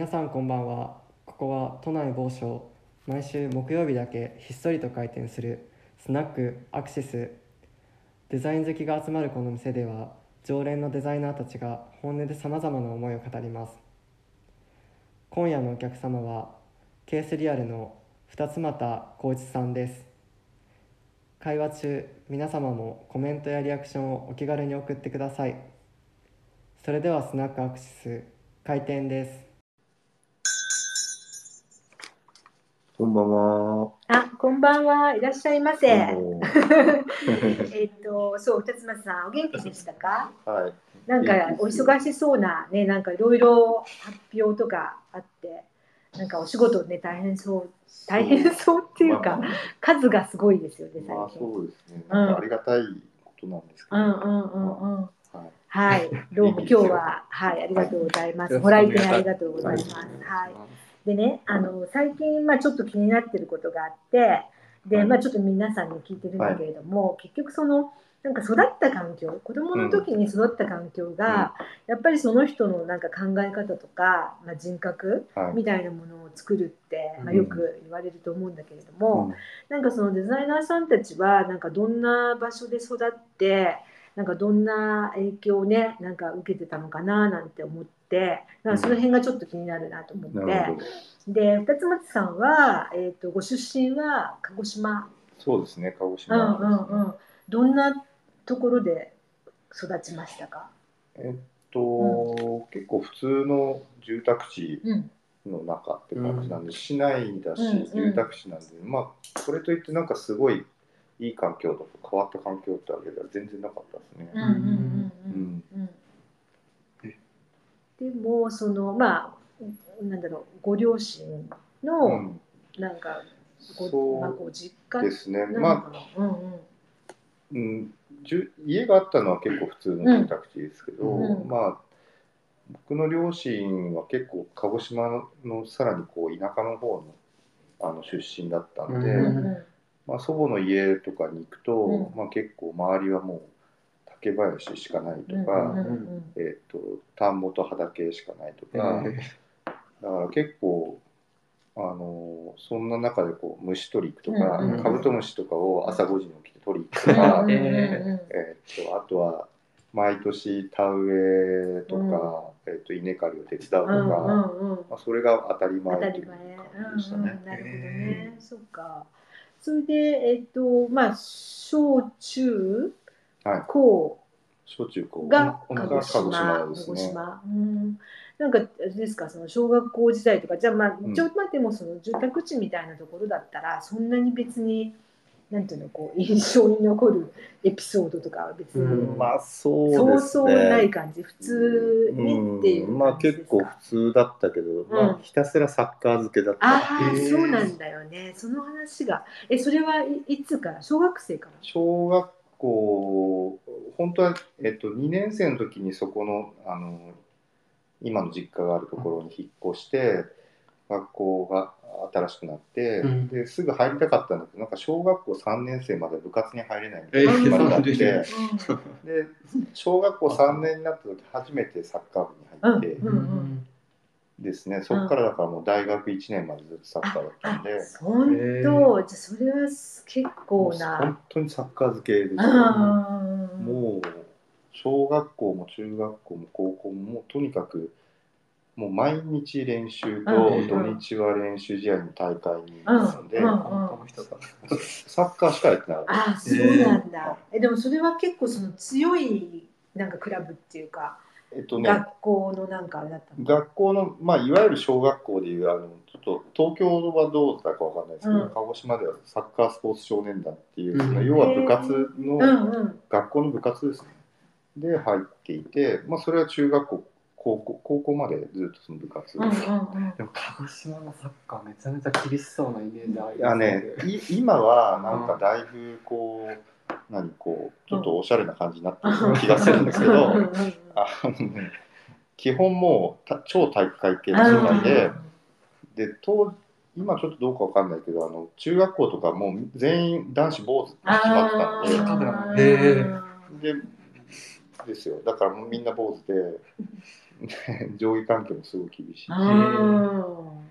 皆さんこんばんは。ここは都内某所毎週木曜日だけひっそりと開店するスナックアクシスデザイン好きが集まるこの店では常連のデザイナーたちが本音でさまざまな思いを語ります。今夜のお客様はケースリアルの二つ又光一さんです。会話中皆様もコメントやリアクションをお気軽に送ってください。それではスナックアクシス開店です。こんばんは。あ、こんばんは。いらっしゃいませ。えっと、そう、二つ松さん、お元気でしたか？はい。なんか、お忙しそうな、ね、なんかいろいろ発表とかあって。なんかお仕事ね、大変そう。大変そうっていうか、まあ数がすごいですよね、最まあ、近。そうですね。なんかありがたいことなんですけど。うんうんうんうん。はい。はい、どうも今日は、はい、ありがとうございます。ご来店ありがとうございます。はい。でね、あの最近、まあ、ちょっと気になってることがあってで、はい。まあ、ちょっと皆さんに聞いてるんだけれども、結局そのなんか育った環境子供の時に育った環境が、やっぱりその人のなんか考え方とか、まあ、人格はい。みたいなものを作るって、まあ、うん。よく言われると思うんだけれども、うん。なんかそのデザイナーさんたちはなんかどんな場所で育ってなんかどんな影響をねなんか受けてたのかななんて思ってなんかその辺がちょっと気になるなと思って、なるほど。で二つ松さんは、えー、とご出身は鹿児島、そうですね。鹿児うん島うん。ですね。うん、どんなところで育ちましたか、えっと、結構普通の住宅地うんの中って感じなんで、市内だし、うんうん。住宅地なんで、まあ、それといってなんかすごいいい環境とか変わった環境ってわけでは全然なかったですね。うんうんうんうん。うんでもそのまあなんだろうご両親うのん。なんかご,、まあ、ご実家ですね。まあうんうん。うん、じゅ家があったのは結構普通の住宅地ですけど、うんまあ僕の両親は結構鹿児島のさらにこう田舎の方のあの出身だったんで、まあ、祖母の家とかに行くと、うん。まあ、結構周りはもう竹林しかないとか、うんうんうんえー、と田んぼと畑しかないとか、だから結構あのそんな中でこう虫取り行くとか、うんうんカブトムシとかを朝5時に起きて取り行くとか、うんうんうんえー、とあとは毎年田植えとか、えー、と稲刈りを手伝うとか、うんうんうん。まあ、それが当たり前という感じでしたね。うんうん、なるほどね、そっか。それでえっ、とまあ小中はい。高小中高。がが鹿児島鹿児島。うん。なんかですかその小学校時代とかじゃあまあうん。一応まあでもその住宅地みたいなところだったらそんなに別になんていうのこう印象に残るエピソードとかは別に、うん。まあそうそうですそうないね。感じ？普通にっていううん。まあ結構普通だったけど、まあひたすらサッカー漬けだった。ああ、そうなんだよね。その話が。え、それはいいつから？小学生から？小学校本当はえっと2年生の時にそこのあの今の実家があるところに引っ越して学校が新しくなって、うん。ですぐ入りたかったんだけどなんか小学校3年生まで部活に入れないみたえいな決まりがあって、ーで小学校3年になった時初めてサッカー部に入ってうんうんですね、そこからだからもう大学1年までずっとサッカーだったあんで、、本当、へじゃあそれは結構な。本当にサッカー漬けですよ、あーもう小学校も中学校も高校ももうとにかくもう毎日練習とうん。土日は練習試合の大会にうん。行で、サッカーしかやってなかった。あ、そうなんだ。え、でもそれは結構その強いなんかクラブっていうか、えっとね、学校のなんかあれだったの？学校の、まあ、いわゆる小学校でいうあのちょっと東京はどうだかわかんないですけど、うん。鹿児島ではサッカースポーツ少年団っていう、うん。要は部活の、うんうん。学校の部活ですね。で入っていて、まあ、それは中学校高校高校までずっとその部活、うんうんうん。でも鹿児島のサッカーめちゃめちゃ厳しそうなイメージありますいやね、い今はなんかだいぶこう、何こうちょっとおしゃれな感じになってる気がするんですけど、あのね基本もうた超体育会系の世界で、で当今ちょっとどうかわかんないけどあの中学校とかもう全員男子坊主って決まってたんで。でですよ。だからもうみんな坊主で 上下関係もすごい厳しい。し、あ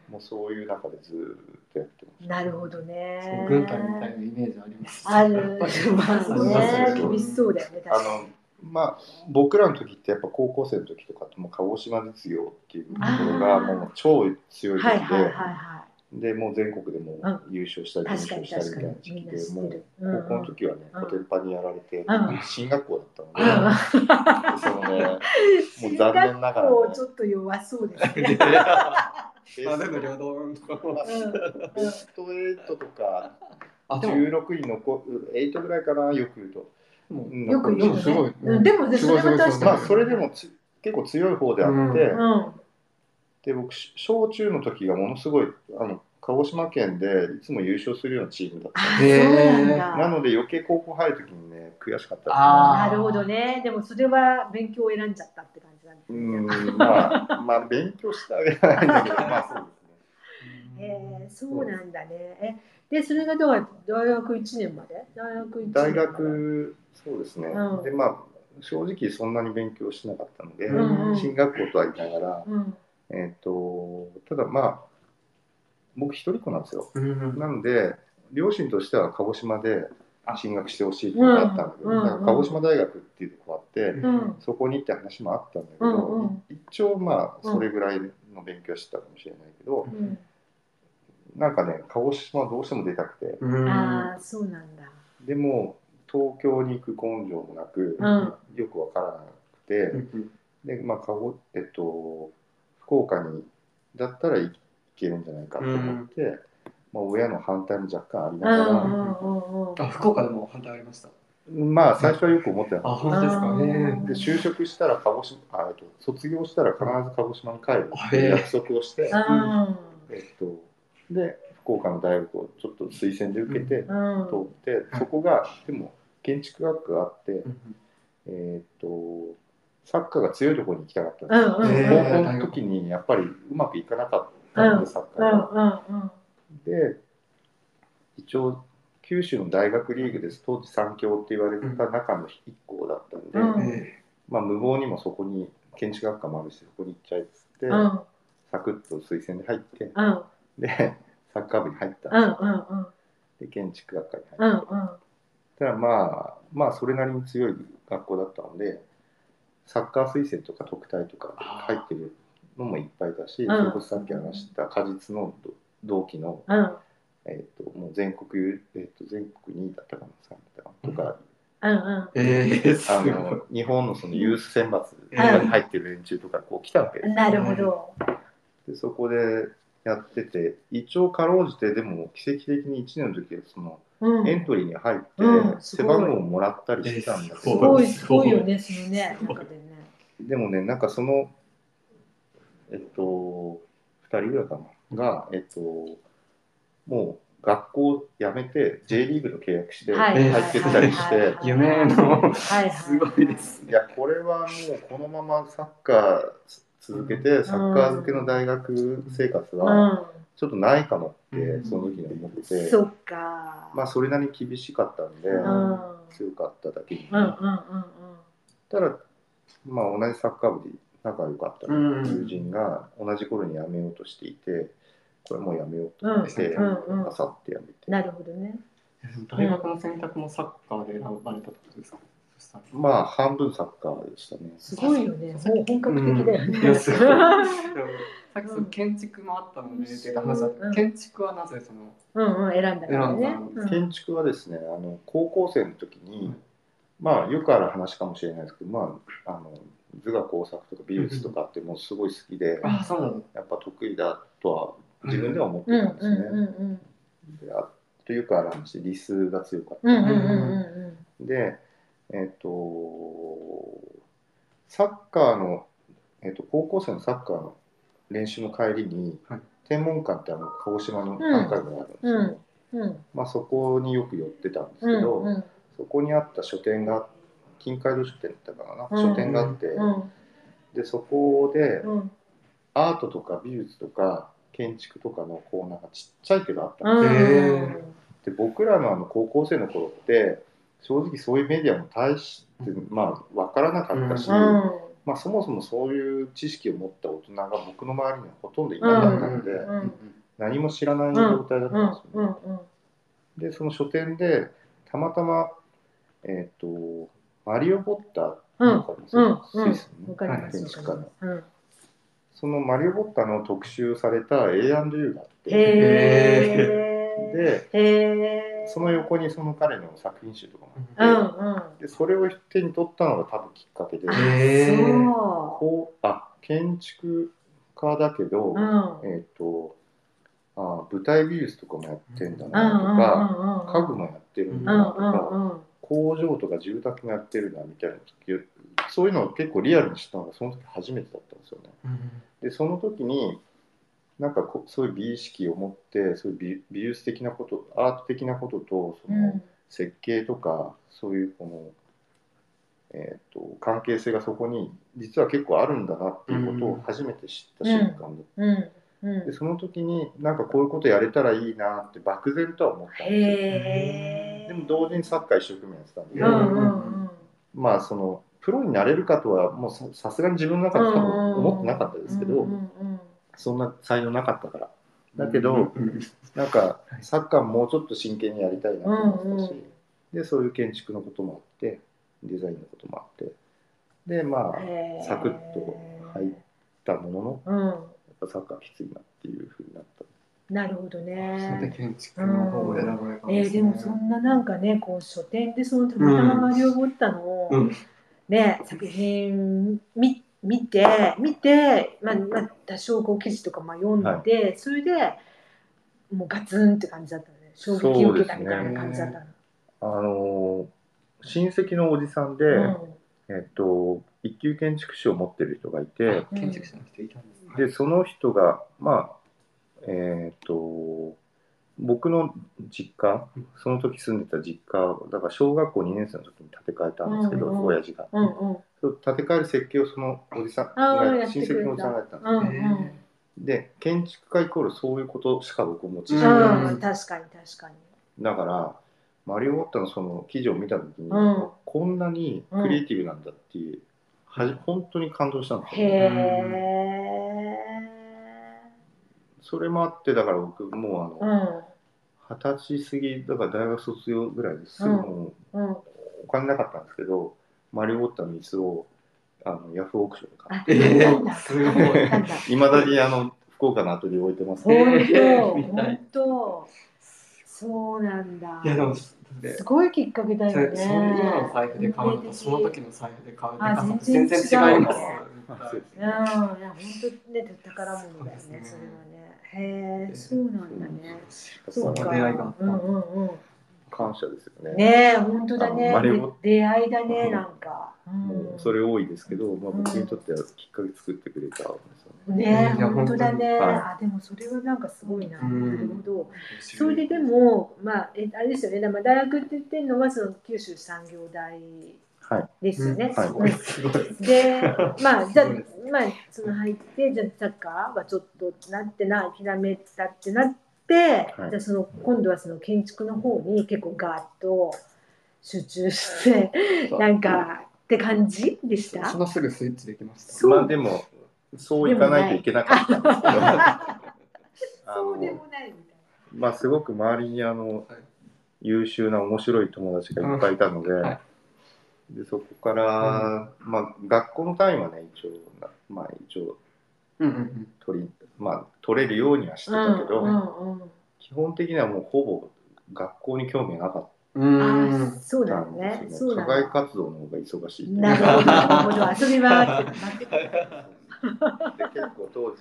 もうそういう中でずーっとやってまーす。なるほどね。軍隊みたいなイメージあります。あるますね。よ。厳しそうだよねあ。のまあ、僕らの時ってやっぱ高校生の時とかってもう鹿児島実業っていうところがもう超強い時で、はいはいはいはでもう全国でも優勝したりい。優勝したりみたいな時期でもう高校の時はね、うん。コテンパンにやられて、うん。進学校だったので、うん。そのね、もう残念ながらちょっと弱そうですね。ベスト。まあでも両道とかもベスト8とかあでも。16位残る8ぐらいかなよく言うと。よく言うでもねそれでもつ結構強い方であって、うん。で僕し小中の時がものすごいあの鹿児島県でいつも優勝するようなチームだったんだ。なので余計高校入る時にね悔しかったですねあなるほどね。でもそれは勉強を選んじゃったって感じなんですうね。んまあ まあ勉強してあげないんだけどまあそうですねへ えそうなんだね。え、でそれがどうや大学一年まで？大学一年ま大で。学そうですね、うんでまあ正直そんなに勉強してなかったので、うんうん進学校とは言いながら、うん。えっ、とただまあ僕一人っ子なんですよ。うんなので両親としては鹿児島で進学してほしいっていうのがあったんだけど、うんうんだから鹿児島大学っていうとこがあって、うん。そこにって話もあったんだけど、うんうん。一応まあそれぐらいの勉強してたかもしれないけど、うん。なんかね鹿児島どうしても出たくて。うん。ああそうなんだ。でも東京に行く根性もなく、うん。よくわからなくて、でまあ鹿児えっと福岡にだったら行けるんじゃないかと思って、まあ、親の反対も若干ありうながら、んうんうんうん。あ福岡でも反対ありました？まあ最初はよく思ってた。あ本当ですか？あー。で就職したら鹿児島あえっと卒業したら必ず鹿児島に帰るって約束をして、うん。えっと、で福岡の大学をちょっと推薦で受けてうん。通って、そこがでも建築学科があって、えっとサッカーが強いところに行きたかったんです。よ、うんうん。へえ高校の時にやっぱりうまくいかなかったんで、サッカうーが。ん。うんうん。で一応九州の大学リーグです。当時三強って言われてた中の一校だったんで、うん。えまあ、無謀にもそこに建築学科もあるしそこに行っちゃえっつって、うん。サクッと推薦で入ってうん。でサッカー部に入った。うんうんうん。で建築学科にうん入って、ただまあまあそれなりに強い学校だったのでサッカー推薦とか特待とか入ってるのもいっぱいだし、ん。それこそさっき話した果実の同期のうん。えー、ともう全国、えー、と全国2位だったかな3位だったかなとか、うんうん。ええすあの日本のそのユース選抜うん。に入ってる連中とかこう来たわけです、なるほど。でそこでやってて一応かろうじてでも奇跡的に1年の時はそのうん。エントリーに入って、背番号をもらったりしてたんだけど、すごい。すごいよねそのね中でね。でもねなんかそのえっと2人ぐらいかな。がえっともう学校辞めて J リーグと契約してはい。入ってったりして、夢のすごいですいやこれはもうこのままサッカー続けて、サッカー漬けの大学生活はちょっとないかもって、うん。その時に思って、うん。そっか。まあそれなりに厳しかったんで、強かっただけに、うんうんうんただまあ同じサッカー部で仲良かったうん。友人が同じ頃に辞めようとしていてこれもう辞めようと思って、あさって辞めて、なるほどね。大学の選択もサッカーで選ばれたってことですか？まあ半分サッカーでしたね。すごいよね。もう。本格的だよね。うん。いやすごい。さっきその建築もあったのでって話だったうん。建築はなぜそのうんうん選んだからね。選んだうん。建築はですねあの高校生の時に、うん。まあよくある話かもしれないですけどまああの図画工作とか美術とかってもうすごい好きで、あそうなの？やっぱ得意だとは自分では思ってうんたんですね。うんうんであとよくある話理数が強かった。うんうんうんうん。でえっ、とサッカーの、えっと高校生のサッカーの練習の帰りに、はい。天文館ってあの鹿児島の繁華街があるんですよ、うんうん。うん。まあ、そこによく寄ってたんですうんけど、うん。そこにあった書店が近海道書店だったかな、うん。書店があって、うん。でそこでうん。アートとか美術とか建築とかのコーナーがちっちゃいけどあったうん。んですで僕らのあの高校生の頃って正直そういうメディアも大してまあ分からなかったし、うん。ままあ、そもそもそういう知識を持った大人が僕の周りにはほとんどいなかったので、うん。何も知らない状態だったんですよね。でその書店でたまたま、えっとマリオ・ボッタうんわかりますうん。スイスのねうん。そのマリオ・ボッタの特集された A&U があって。へでその横にその彼の作品集とかもうあって、んうん。でそれを手に取ったのが多分きっかけでこうあ建築家だけど、ううん。えっ、とあ舞台美術とかもやってんだうんなとか、家具もやってるんだうんなとか、うんうん工場とか住宅もやってるなみたいな時そういうのを結構リアルに知ったのがその時初めてだったんですよね。でその時になんかこそういう美意識を持ってそういう美美術的なことアート的なこととその設計とかそういうこの、えー、と関係性がそこに実は結構あるんだなっていうことを初めて知った瞬間だったうん。うん。でその時になんかこういうことやれたらいいなって漠然とは思ったんですよ。でも同時にサッカー一生懸命やってたんで、うんうんうん。まあそのプロになれるかとはもうささすがに自分の中で多分思ってなかったですけど、うんうんそんな才能なかったから。だけど、なんかサッカーもうちょっと真剣にやりたいなと思ったし、うんうん。でそういう建築のこともあってデザインのこともあってでまあサクッと入ったもののうん。やっぱサッカーきついなっていうふうになった。なるほどそれでね。建築の方を選ばれたんえー、でもそんななんかねこう書店でそのたまたまマリオ・ボッタの、うん。ね作品見見て見て、まあまあ、多少こう記事とかまあ読んで、それでもうガツンって感じだったのね。衝撃を受けたみたいな感じだったの。あのー親戚のおじさんで、えっと、一級建築士を持ってる人がいて、うん建築士の人いたんですね。でその人がまあえっ、と僕の実家その時住んでた実家だから小学校2年生の時に建て替えたんですけど、うんうん。親父が。うんうんそう建て替える設計をそのおじさん親戚のおじさんがやったんですようんうん。で建築家イコールそういうことしか僕も知識うない、ん、確かに確かに。だからマリオ・ウォッタのその記事を見た時に、うん。こんなにクリエイティブなんだっていう、はじ本当に感動したんですへよ、え。それもあってだから僕もうあのうん。二十歳過ぎだから大学卒業ぐらいですぐもううん。お金なかったんですけどマリオ・ウォッタの椅子をあのヤフーオークションで買っあ、えー。すごいまだにあの福岡のアトリエ置いてます本ね当、本当。そうなんだ。いやでもですすごいきっかけだよね。今の財布で買うのとその時の財布で買うあ高さって全全然違いますうん、いや、本当ね、宝物だよね、それはね。へえ、そうなんだね。そうか。その出会いがあったうんうんうん。感謝ですよねねえ、本当だねあマリオ。出会いだね、うんなんか。うんもうそれ多いですけど、まあ、僕にとってはきっかけ作ってくれたんですよね。本当だね。はいあ、でもそれはなんかすごいな。うんなるほど。それででも、まあ、えあれですよね、まあ、大学って言ってるのはその九州産業大はい。ですよね。はいすごいすごいで、まあ、じゃまあ、その入って、じゃあサッカーはちょっとなってな、諦めたってなって、はい。じゃあその今度はその建築の方に結構ガーッと集中して、なんかって感じでした？そのすぐスイッチできましたまあでも、そういかないといけなかったんですけど、あ そうでのもないみたいまあすごく周りにあのはい優秀な面白い友達がいっぱいいたので、うんはい。でそこから、まあ学校の単位はね、一応、まあ一応うんうんうん。取り、まあ取れるようにはしてな。たけど、うんうんうん。基本的にはもうほぼ学校に興味がなかっうあーん。あ、そうただよね。そうだ課外活動の方が忙しいなるほど、なるほど。遊びはって待って結構当時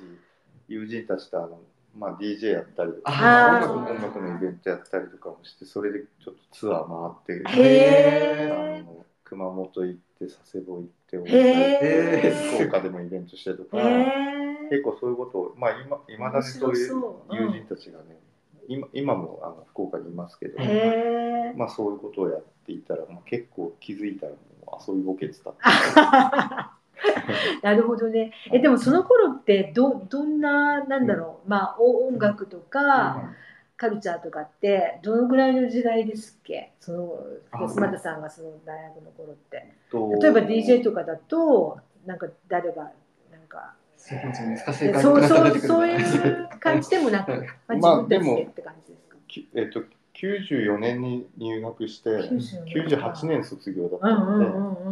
友人たちとあの、まあ、DJ やったりとかあー。音楽のイベントやったりとかもしてそれでちょっとツアー回ってへあの熊本行って佐世保行ってへえへー福岡でもイベントしたりとか。結構そういうことをまあ今いまだにそういう友人たちがね、今今もあの福岡にいますけど。まあ、そういうことをやっていたら、まあ、結構気づいたらもう遊びぼけてた なるほどね。え、でもその頃ってどどんななんだろう。まあお音楽とかカルチャーとかってどのぐらいの時代ですっけ？そのあ安俣さんがその大学の頃って。と例えば DJ とかだとなんか誰がなんかそういう難しい感じそうなそういう感じでもなく、まあ、自まあ分たちでって感じですか？きえっと、94年に入学して、94 98年卒業だったの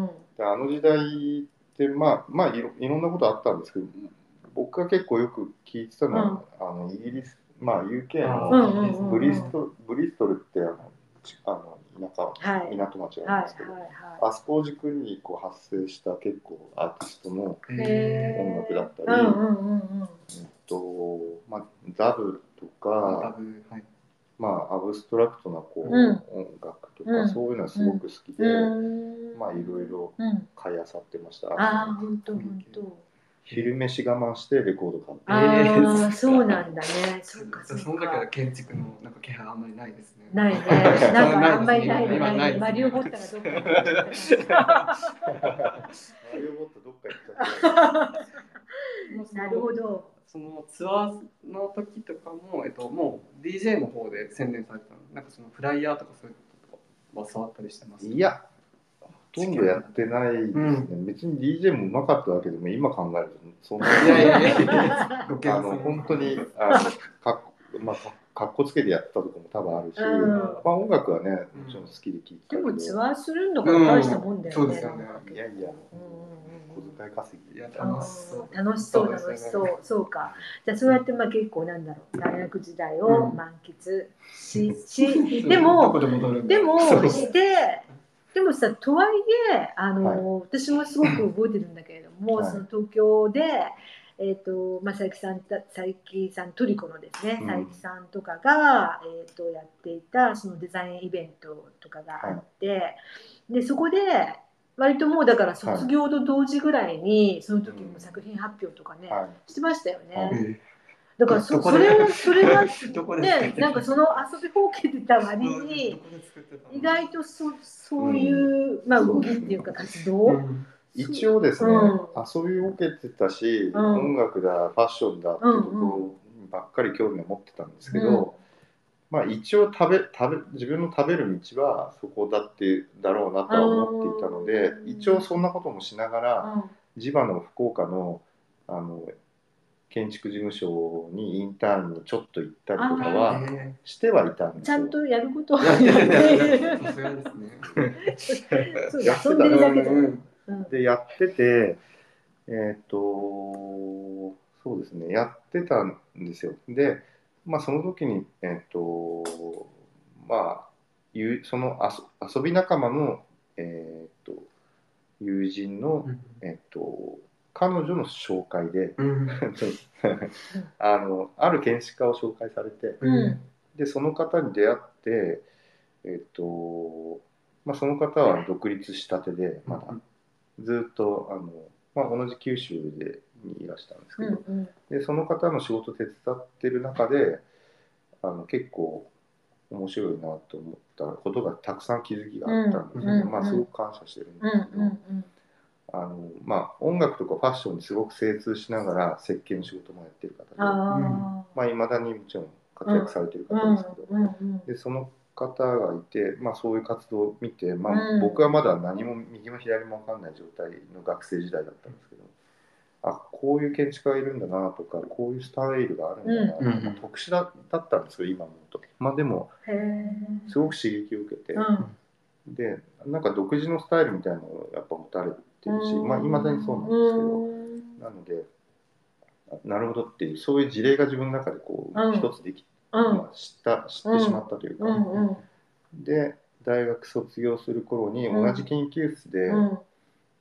で。であの時代って、まあ、まあいろ、いろんなことあったんですけど、僕が結構よく聞いてたのは、あのイギリス、まあ、UK あのブリストル、ブリストルってあのちあの田舎、はい。港町はいなんですけど、はいはあそこを軸にこう発生した結構アーティストの、音楽だったりうんうんうんうん。えっとまあ、ザブとダか、ブはい。まあ、アブストラクトなこう、うん。音楽とか、うん。そういうのはすごく好きで、うん。まあいろいろうん。買い漁ってました。ああ、本当本当。昼飯我慢してレコード買って。ああ、そうなんだね。そうか、そうその時はか。建築のなんか気配あんまりないですね。ないね。なんかあんまりないね。今ないですマリオボッタがどっかに行っマリオボットどっか行っちゃって。たなるほど。そのツアーの時とかも、えっと、もう DJ の方で宣伝されてたのなんかそのフライヤーとかそういうのとかは触ったりしてます？いや、ほとんどやってないですね。別に DJ もうまかったわけでも、今考えると、そんなに。いやいやいや。いやご謙遜あの本当に。あのかっまあかかっこつけてやったとこも多分あるし、うん。まあ音楽はねもちろん好きで聴いてでもツアーするのが大したもんだよね。そうですよね。いやいや、うん稼ぎ楽しそうー楽しそう。楽しそう。そうか。じゃあそうやってまあ結構なんだろう。大学時代を満喫し, しでどもこで戻るんだ。でもそう。してでもさとはいえあの、はい。私もすごく覚えてるんだけれども、はい。その東京でえーとまあ、佐伯さんた佐伯さんトリコのですね、うん。佐伯さんとかが、えー、とやっていたそのデザインイベントとかがあって、でそこで割ともうだから卒業と同時ぐらいに、その時も作品発表とかね、はい。してましたよね。だからそそれはそれが どこでねなんかその遊びほうけてた割ーに意外とそそういう、まあ動きっていうか活動、うん。一応ですね、う。ん遊びを受けてたし、うん。音楽だファッションだっていうところばっかり興味を持ってたんですけど、まあ一応食べ食べ自分の食べる道はそこだってだろうなとは思っていたので、うん一応そんなこともしながら、うん。地場の福岡のあの建築事務所にインターンにちょっと行ったりとかはえしてはいたんですよ。ちゃんとやることはー やってたでやっててえっ、とそうですね。やってたんですよ。でまあその時にえっ、とまあゆその遊遊び仲間のえっ、と友人のえっ、と彼女の紹介でうん。あのある建築家を紹介されてうん。でその方に出会ってえっ、とまあその方は独立したてでまだ。ずっとあの、まあ、同じ九州でにいらしたんですけど、うんうん。でその方の仕事手伝ってる中であの結構面白いなと思ったことがたくさん気づきがあったんですよね、うんまあすごく感謝してるんでうんすけど、うんあのまあ、音楽とかファッションにすごく精通しながら設計の仕事もやってる方であまあ、未だにもちろん活躍されてるあ方ですけど、でその方がいて、まあ、そういう活動を見て、まあうん。僕はまだ何も右も左も分かんない状態の学生時代だったんですけどあこういう建築家がいるんだなとかこういうスタイルがあるんだなうん。まあ特殊だだったんですよ今思うと。まあ、でもすごく刺激を受けて、うん。でなんか独自のスタイルみたいなのをやっぱ持たれてるし、まあ、未だにそうなんですけど。うん。なので、あなるほどっていう、そういう事例が自分の中でこう、うん。一つでき、うん。まあ、知った、知ってしまったというか、で、大学卒業する頃にうん。同じ研究室でうん。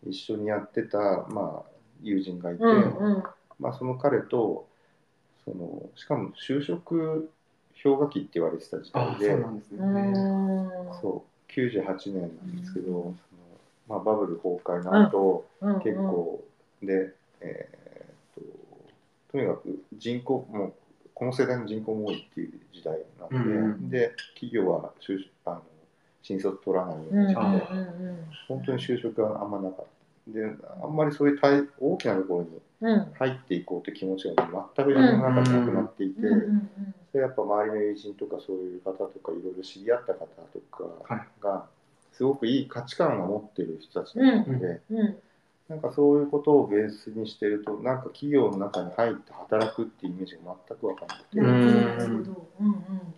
一緒にやってた、まあ、友人がいて、うん。うん。まあ、その彼と、その、しかも就職氷河期って言われてた時代で。あそう、ね。うん。そう、98年なんですけど、まあ、バブル崩壊の後、うん結構で、えーっととにかく人口もうこの世代の人口も多いっていう時代なので、うんうんで企業は就職あの新卒取らないよううんうんにして、うん。本当に就職があんまなかった。であんまりそういう大大きなところにうん。入っていこうという気持ちが全く自分の中でなくなっていて、うんうんそれやっぱ周りの友人とかそういう方とかいろいろ知り合った方とかはい。がすごくいい価値観を持ってる人たちだったので、うん。なんかそういうことをベースにしてるとなんか企業の中に入って働くっていうイメージが全く分かんなくて、なるほど。うん。なるほどうん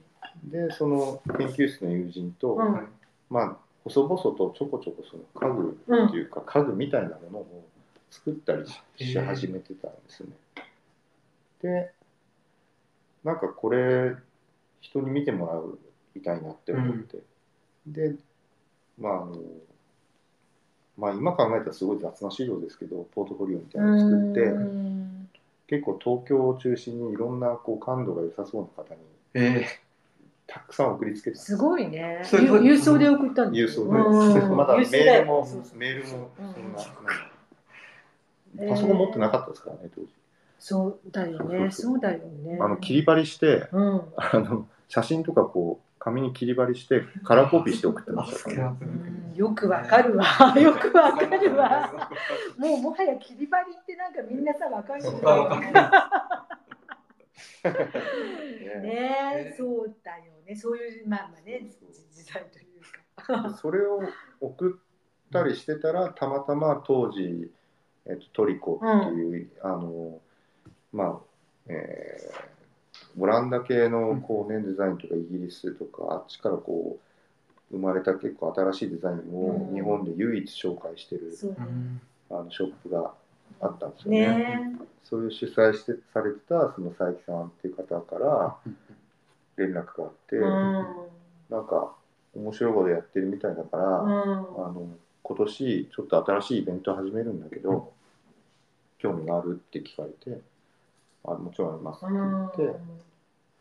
でその研究室の友人と、うん。うんまあ細々とちょこちょこその家具っていうか、家具みたいなものを作ったりし始めてたんですね。でなんかこれ人に見てもらうみたいなって思って、でまああのまあ今考えたらすごい雑な資料ですけどポートフォリオみたいなのを作ってうん。結構東京を中心にいろんなこう感度が良さそうな方にえたくさん送りつけたんですすごいね。郵送で送ったん郵ですよ送で。うん。まだメールもそうそうメールもそんな、うんパソコン持ってなかったですからね当時。そうだよね。そうだよね。あの切り張りしてうん。あの写真とかこう紙に切り張りしてカラーコピーして送ってまあしたから、ね、うんよくわかるわ。よくわかるわ。もうもはや切り張りってなんかみんなさわかるよね。ねそうだよね。そういうまあまあね時代というか。それを送ったりしてたらたまたま当時、えっと、トリコっていう、あのまあえーオランダ系のこう、ね、デザインとかイギリスとかあっちからこう生まれた結構新しいデザインをうん。日本で唯一紹介してる、あのショップがあったんですよね。ね。そういう主催してされてたその佐伯さんっていう方から連絡があって、うん。なんか面白いことやってるみたいだから、うん。あの今年ちょっと新しいイベント始めるんだけど、興味があるって聞かれてあもちろんありますって言って、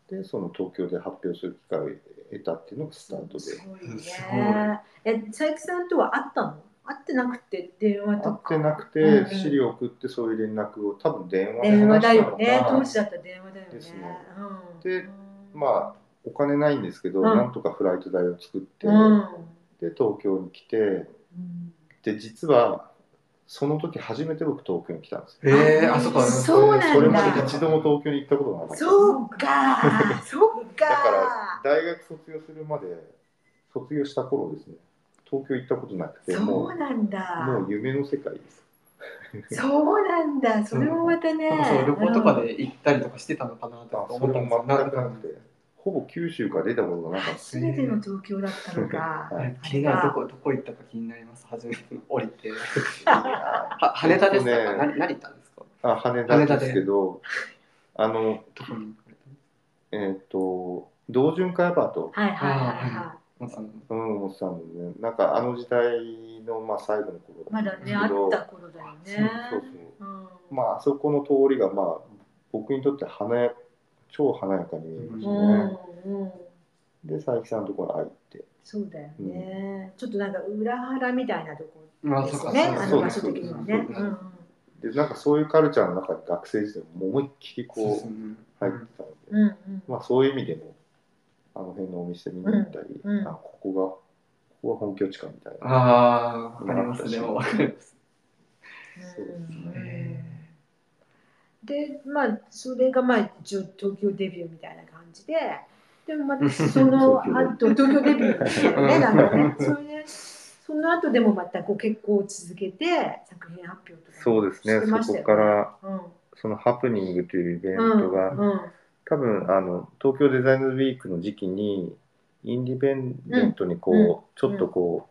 でその東京で発表する機会を得たっていうのがスタートで。すごいすねえ佐伯さんとは会ったの？会ってなくて電話と会っかてなくて、うんうん。資料送ってそういう連絡を多分電話で電話だ話したのかよね当時だったら電話だよね。ですね。うん。でまあお金ないんですけど、うん。なんとかフライト代を作って、うん。で東京に来てうん。で実はその時初めて僕東京に来たんですよ。えー、あそこそうなんだ。それまで一度も東京に行ったことがなかった。そうかそうか。だから大学卒業するまで卒業した頃ですね。東京行ったことなくてそもうなんだ。うもう夢の世界です。そうなんだ。それもまたね。なんかそう旅行とかで行ったりとかしてたのかなと思ったんですよ。くなくてほぼ九州から出たことがなかった初めての東京だったのか。はい気になるどこどこ行ったか気になります？初めて降りて。は羽田ですか、えっとね。何何 行ったんですか？ーあ羽田ですけどあのえっ、と同潤会アパートはいはい。はい。はまさにうん思ってたのね。なんかあの時代のまあ最後の頃いまだねあった頃だよね。そうそうう。ん。まああそこの通りがまあ僕にとって華や超華やかに見えましたね、うんうん。で佐伯さんのところ入って。そうだよね。ちょっとなんか裏腹みたいなとこまあですねあの場所的にはねでなんかそういうカルチャーの中に学生時代も思いっきりこう入ってたので、うんうんまあそういう意味でもあの辺のお店見に行ったり、うん。うん。あここがここが本拠地かみたいな、ああわかりますでもわかります。そうですね。うんでまあそれがまあ東京デビューみたいな感じででもまたその東 後東京デビューですよねうん。なんかね。それでその後でもまたご結婚を続けて作品発表とかそうですね。そこからうん。そのハプニングというイベンうんトが、うん多分あの東京デザイナーズウィークの時期にインディペンデントにこう、うん。ちょっとこ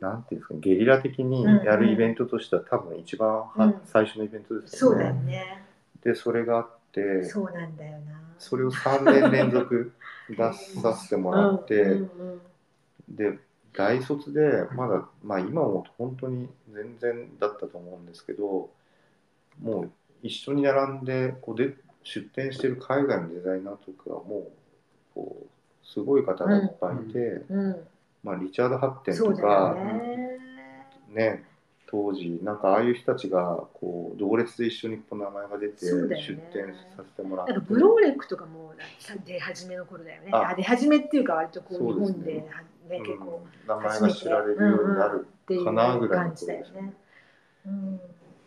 う、なんていうんですかゲリラ的にやるイベントとしては多分一番は、うん。最初のイベントですよそうだよね。ねでそれがあってそうなんだよな。それを3年連続 出させてもらって、うんうんで大卒でまだ、まあ、今思うと本当に全然だったと思うんですけどもう一緒に並んでこうで出店してる海外のデザイナーとかはもうこうすごい方がいっぱいいて、うんうん。まあ、リチャード・ハッテンとかね。ね当時なんかああいう人たちがこう同列で一緒にこう名前が出て出店させてもらって。なんかブローレックとかも出始めの頃だよね。あ。あ出始めっていうか割とこう日本ではね。結構うん。名前が知られるようになるっていうかなぐらいの感じだよね。うん。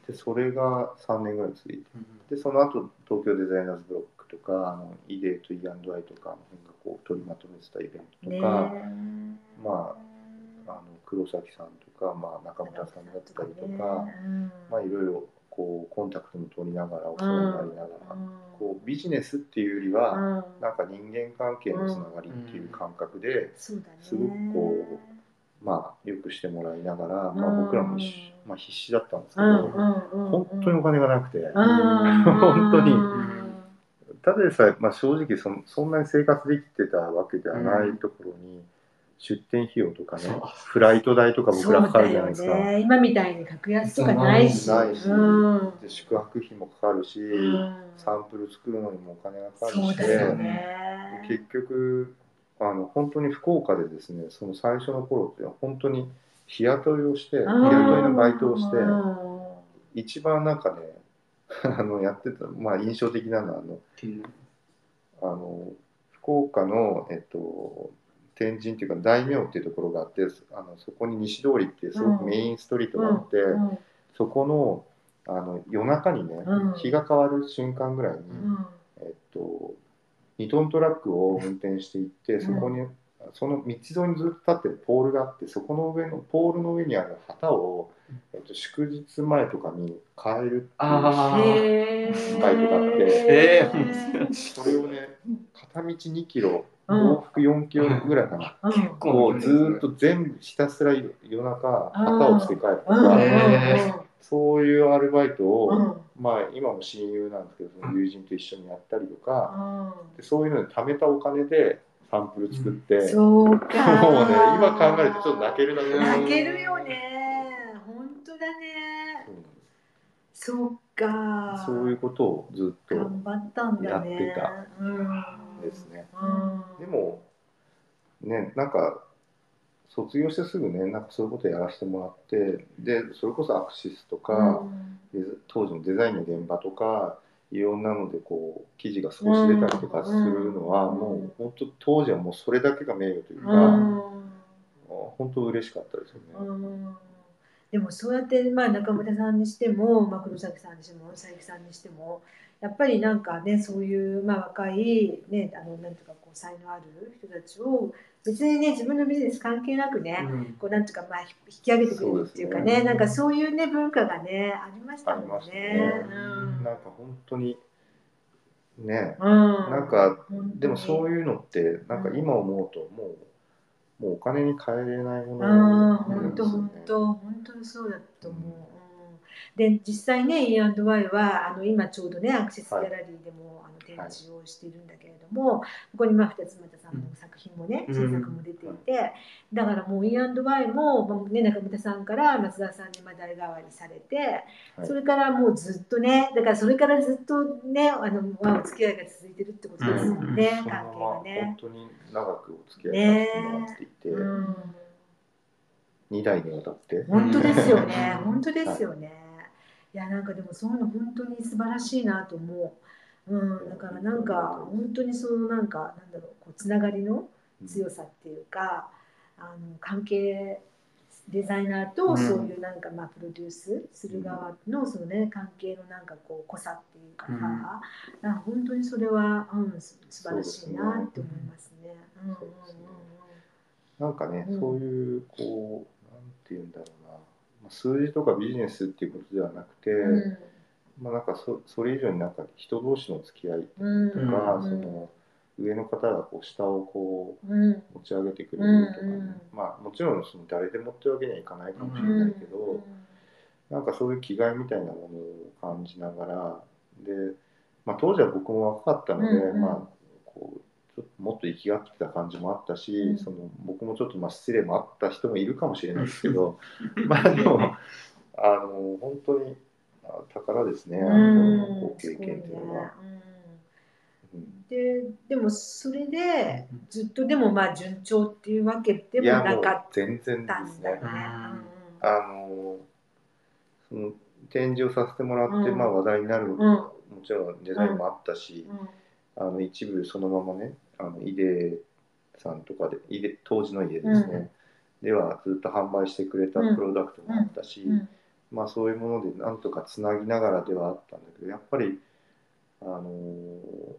でそれが3年ぐらい続いて。でその後東京デザイナーズブロックとかあのイデーと E&I とかあの辺がこう取りまとめてたイベントとね。か、まああの黒崎さんとか、まあ、中村さんだったりとねか、うん。まあ、いろいろこうコンタクトも取りながらお世話になりながら、こうビジネスっていうよりは、うん。なんか人間関係のつながりっていう感覚で、すごくこまあ、よくしてもらいながら、まあ、うん僕らもまあ、必死だったんですけど、本当にお金がなくて、うん本当にうん。ただでさえ、まあ、正直そんそんなに生活できてたわけではないところに、出店費用とかねフライト代とか僕らかかるじゃないですか。ね、今みたいに格安とかないし。ないし。うん。で宿泊費もかかるし、うん。サンプル作るのにもお金がかかるし。そうだよね。結局あの本当に福岡でですねその最初の頃って本当に日雇いをして日うん。雇いのバイトをしてうん。一番なんかね あのやってた、まあ、印象的なのはあのあの福岡の、えっと、天神っていうか大名っていうところがあってあのそこに西通りっていうすごくメインストリートがあって、うんそこのあの夜中にね、うん。日が変わる瞬間ぐらいに、うん。えっと、2トントラックを運転していって、そこに、その道沿いにずっと立ってるポールがあって、そこの上の、ポールの上にある旗を、えっと、祝日前とかに変えるっていうあー。へー。バイトがあってえそれをね、片道2キロ、うん往復4キロぐらいかな。うん。こうずーっと全部ひたすら夜中旗を付け替えるとうん。か、へそういうアルバイトを、うん。まあ今も親友なんですけどその友人と一緒にやったりとか、うん。でそういうので貯めたお金でサンプル作って、そうか。もうね今考えるとちょっと泣けるな泣けるよね。本当だね。そう。か。そういうことをずっと頑張ったんだね。やってた。うんですね。うんでもねなんか卒業してすぐねなんかそういうことやらせてもらってでそれこそアクシスとか、デザ当時のデザインの現場とかいろんなのでこう記事が少し出たりとかするのは、うんもう本当当時はもうそれだけが名誉というか、うん本当嬉しかったですよね。うんでもそうやって、まあ、中村さんにしても、まあ、黒崎さんにしても佐伯さんにしてもやっぱりなんかねそういう、まあ、若い、ね、あのなんていうかこう才能ある人たちを別にね自分のビジネス関係なくね、こうなんていうかまあひ引き上げてくれるっていうかねね。なんかそういうね文化がねありましたもんね。ね。うん。なんか本当にね、うん。なんかでもそういうのってなんか今思うともうもうお金に換えれないものうんなん本当ですよね本当本当にそうだと思う。うんで実際ね E&Y はあの今ちょうどねアクセスギャラリーでも、あの展示をしているんだけれども、ここにまあ二つ又さんの作品もね、うん。新作も出ていて、だからもう E&Y も、まあね、中村さんから松田さんにまあ代替わりされて、はい。それからもうずっとねだからそれからずっとねあの、まあ、お付き合いが続いてるってことですよね、うん関係がね。当に長くお付き合いさせてもらっていて、うん。2代にわたって。本当ですよね。う ん本当ですよね、い、やなんかでもそういうの本当に素晴らしいなと思う、うん、だからなんか本当にそのなんかなんだろうこうつながりの強さっていうか、あの関係デザイナーとうん。そういうなんかまあプロデュースする側のそのね関係のなんかこう濃さっていうかさ、うん。なんか本当にそれは、うん、す素晴らしいなって思いますね。うんうんそうですねなんかね、うんそういうこうなんて言うんだろうな、まあ、数字とかビジネスっていうことではなくて、うんうんまあなんかそそれ以上になんか人同士の付き合いとうん。か、うん。その上の方がこう下をこううん持ち上げてくれるとかね、うんうんまあもちろんその誰でもってわけにはいかないかもしれうんないけど、なんかそういう気概みたいなものを感じながらで、まあ、当時は僕も若かったので、うんうんまあこうちょっともっと生きがってた感じもあったし、うん。その僕もちょっとまあ失礼もあった人もいるかもしれないですけど まあでもあの本当にあ宝ですね、あの経験っていうのは。うん。ででもそれでずっとでもまあ順調っていうわけでもなかっ全然たんだね。ですね。。うん。あのその展示をさせてもらって、うん。まあ、話題になる、うん。もちろんデザインもあったし、うん。あの一部そのままねあのイデさんとかでイデ当時のイデですね、ではずっと販売してくれたプロダクトもあったし、うんまあ、そういうものでなんとかつなぎながらではあったんだけどやっぱり、あの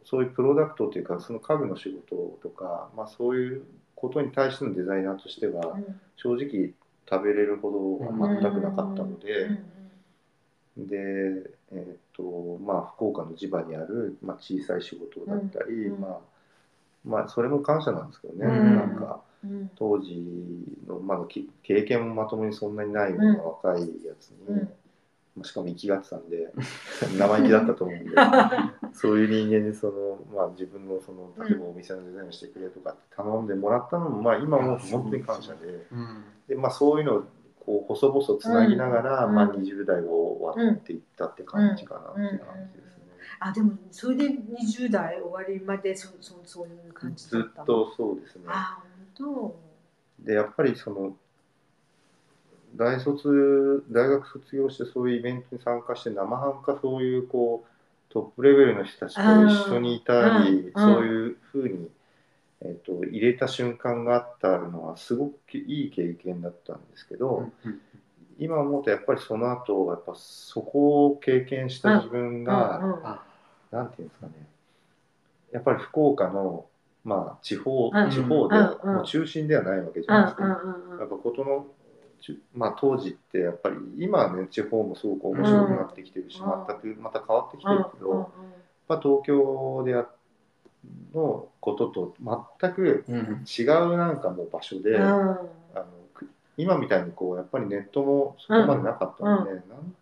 そういうプロダクトというかその家具の仕事とか、まあ、そういうことに対してのデザイナーとしてはうん。正直食べれるほどは全くなかったので、うんで、えっとまあ、福岡の地場にある、まあ、小さい仕事だったり、うんまあまあ、それも感謝なんですけどね、うん。なんか。うん当時の、まだき経験もまともにそんなにないような若いやつに、うん。まあしかも生きがってたんで 生意気だったと思うんで そういう人間にその、まあ、自分のその例えばお店のデザインをしてくれとかって頼んでもらったのも、まあ、今も本当に感謝でうん。で、まあ、そういうのをこう細々つなぎながら、うん。まあ、20代を終わっていったって感じかなっていう感じですね。あでもそれで20代終わりまでそそそういう感じだずったの？っとそうですね。あ本でやっぱりその大卒大学卒業してそういうイベントに参加して生半可そういうこうトップレベルの人たちと一緒にいたり、うんうんそういうふうに、えっと入れた瞬間があったのはすごくいい経験だったんですけど、今思うとやっぱりその後やっぱそこを経験した自分当が、うんうん。あ。なんていうんですかね。やっぱり福岡のまあ地方、うん地方で、うんうん。もう中心ではないわけじうゃないですか。んうんうん。やっぱことのちゅまあ、当時ってやっぱり今はね地方もすごく面白くなってきてるし、うん。全くまた変わってきてるけど、うんうん。やっぱ東京でやのことと全くうん。違うなんかもう場所で、うん。あのく今みたいにこうやっぱりネットもそこまでなかったので、なん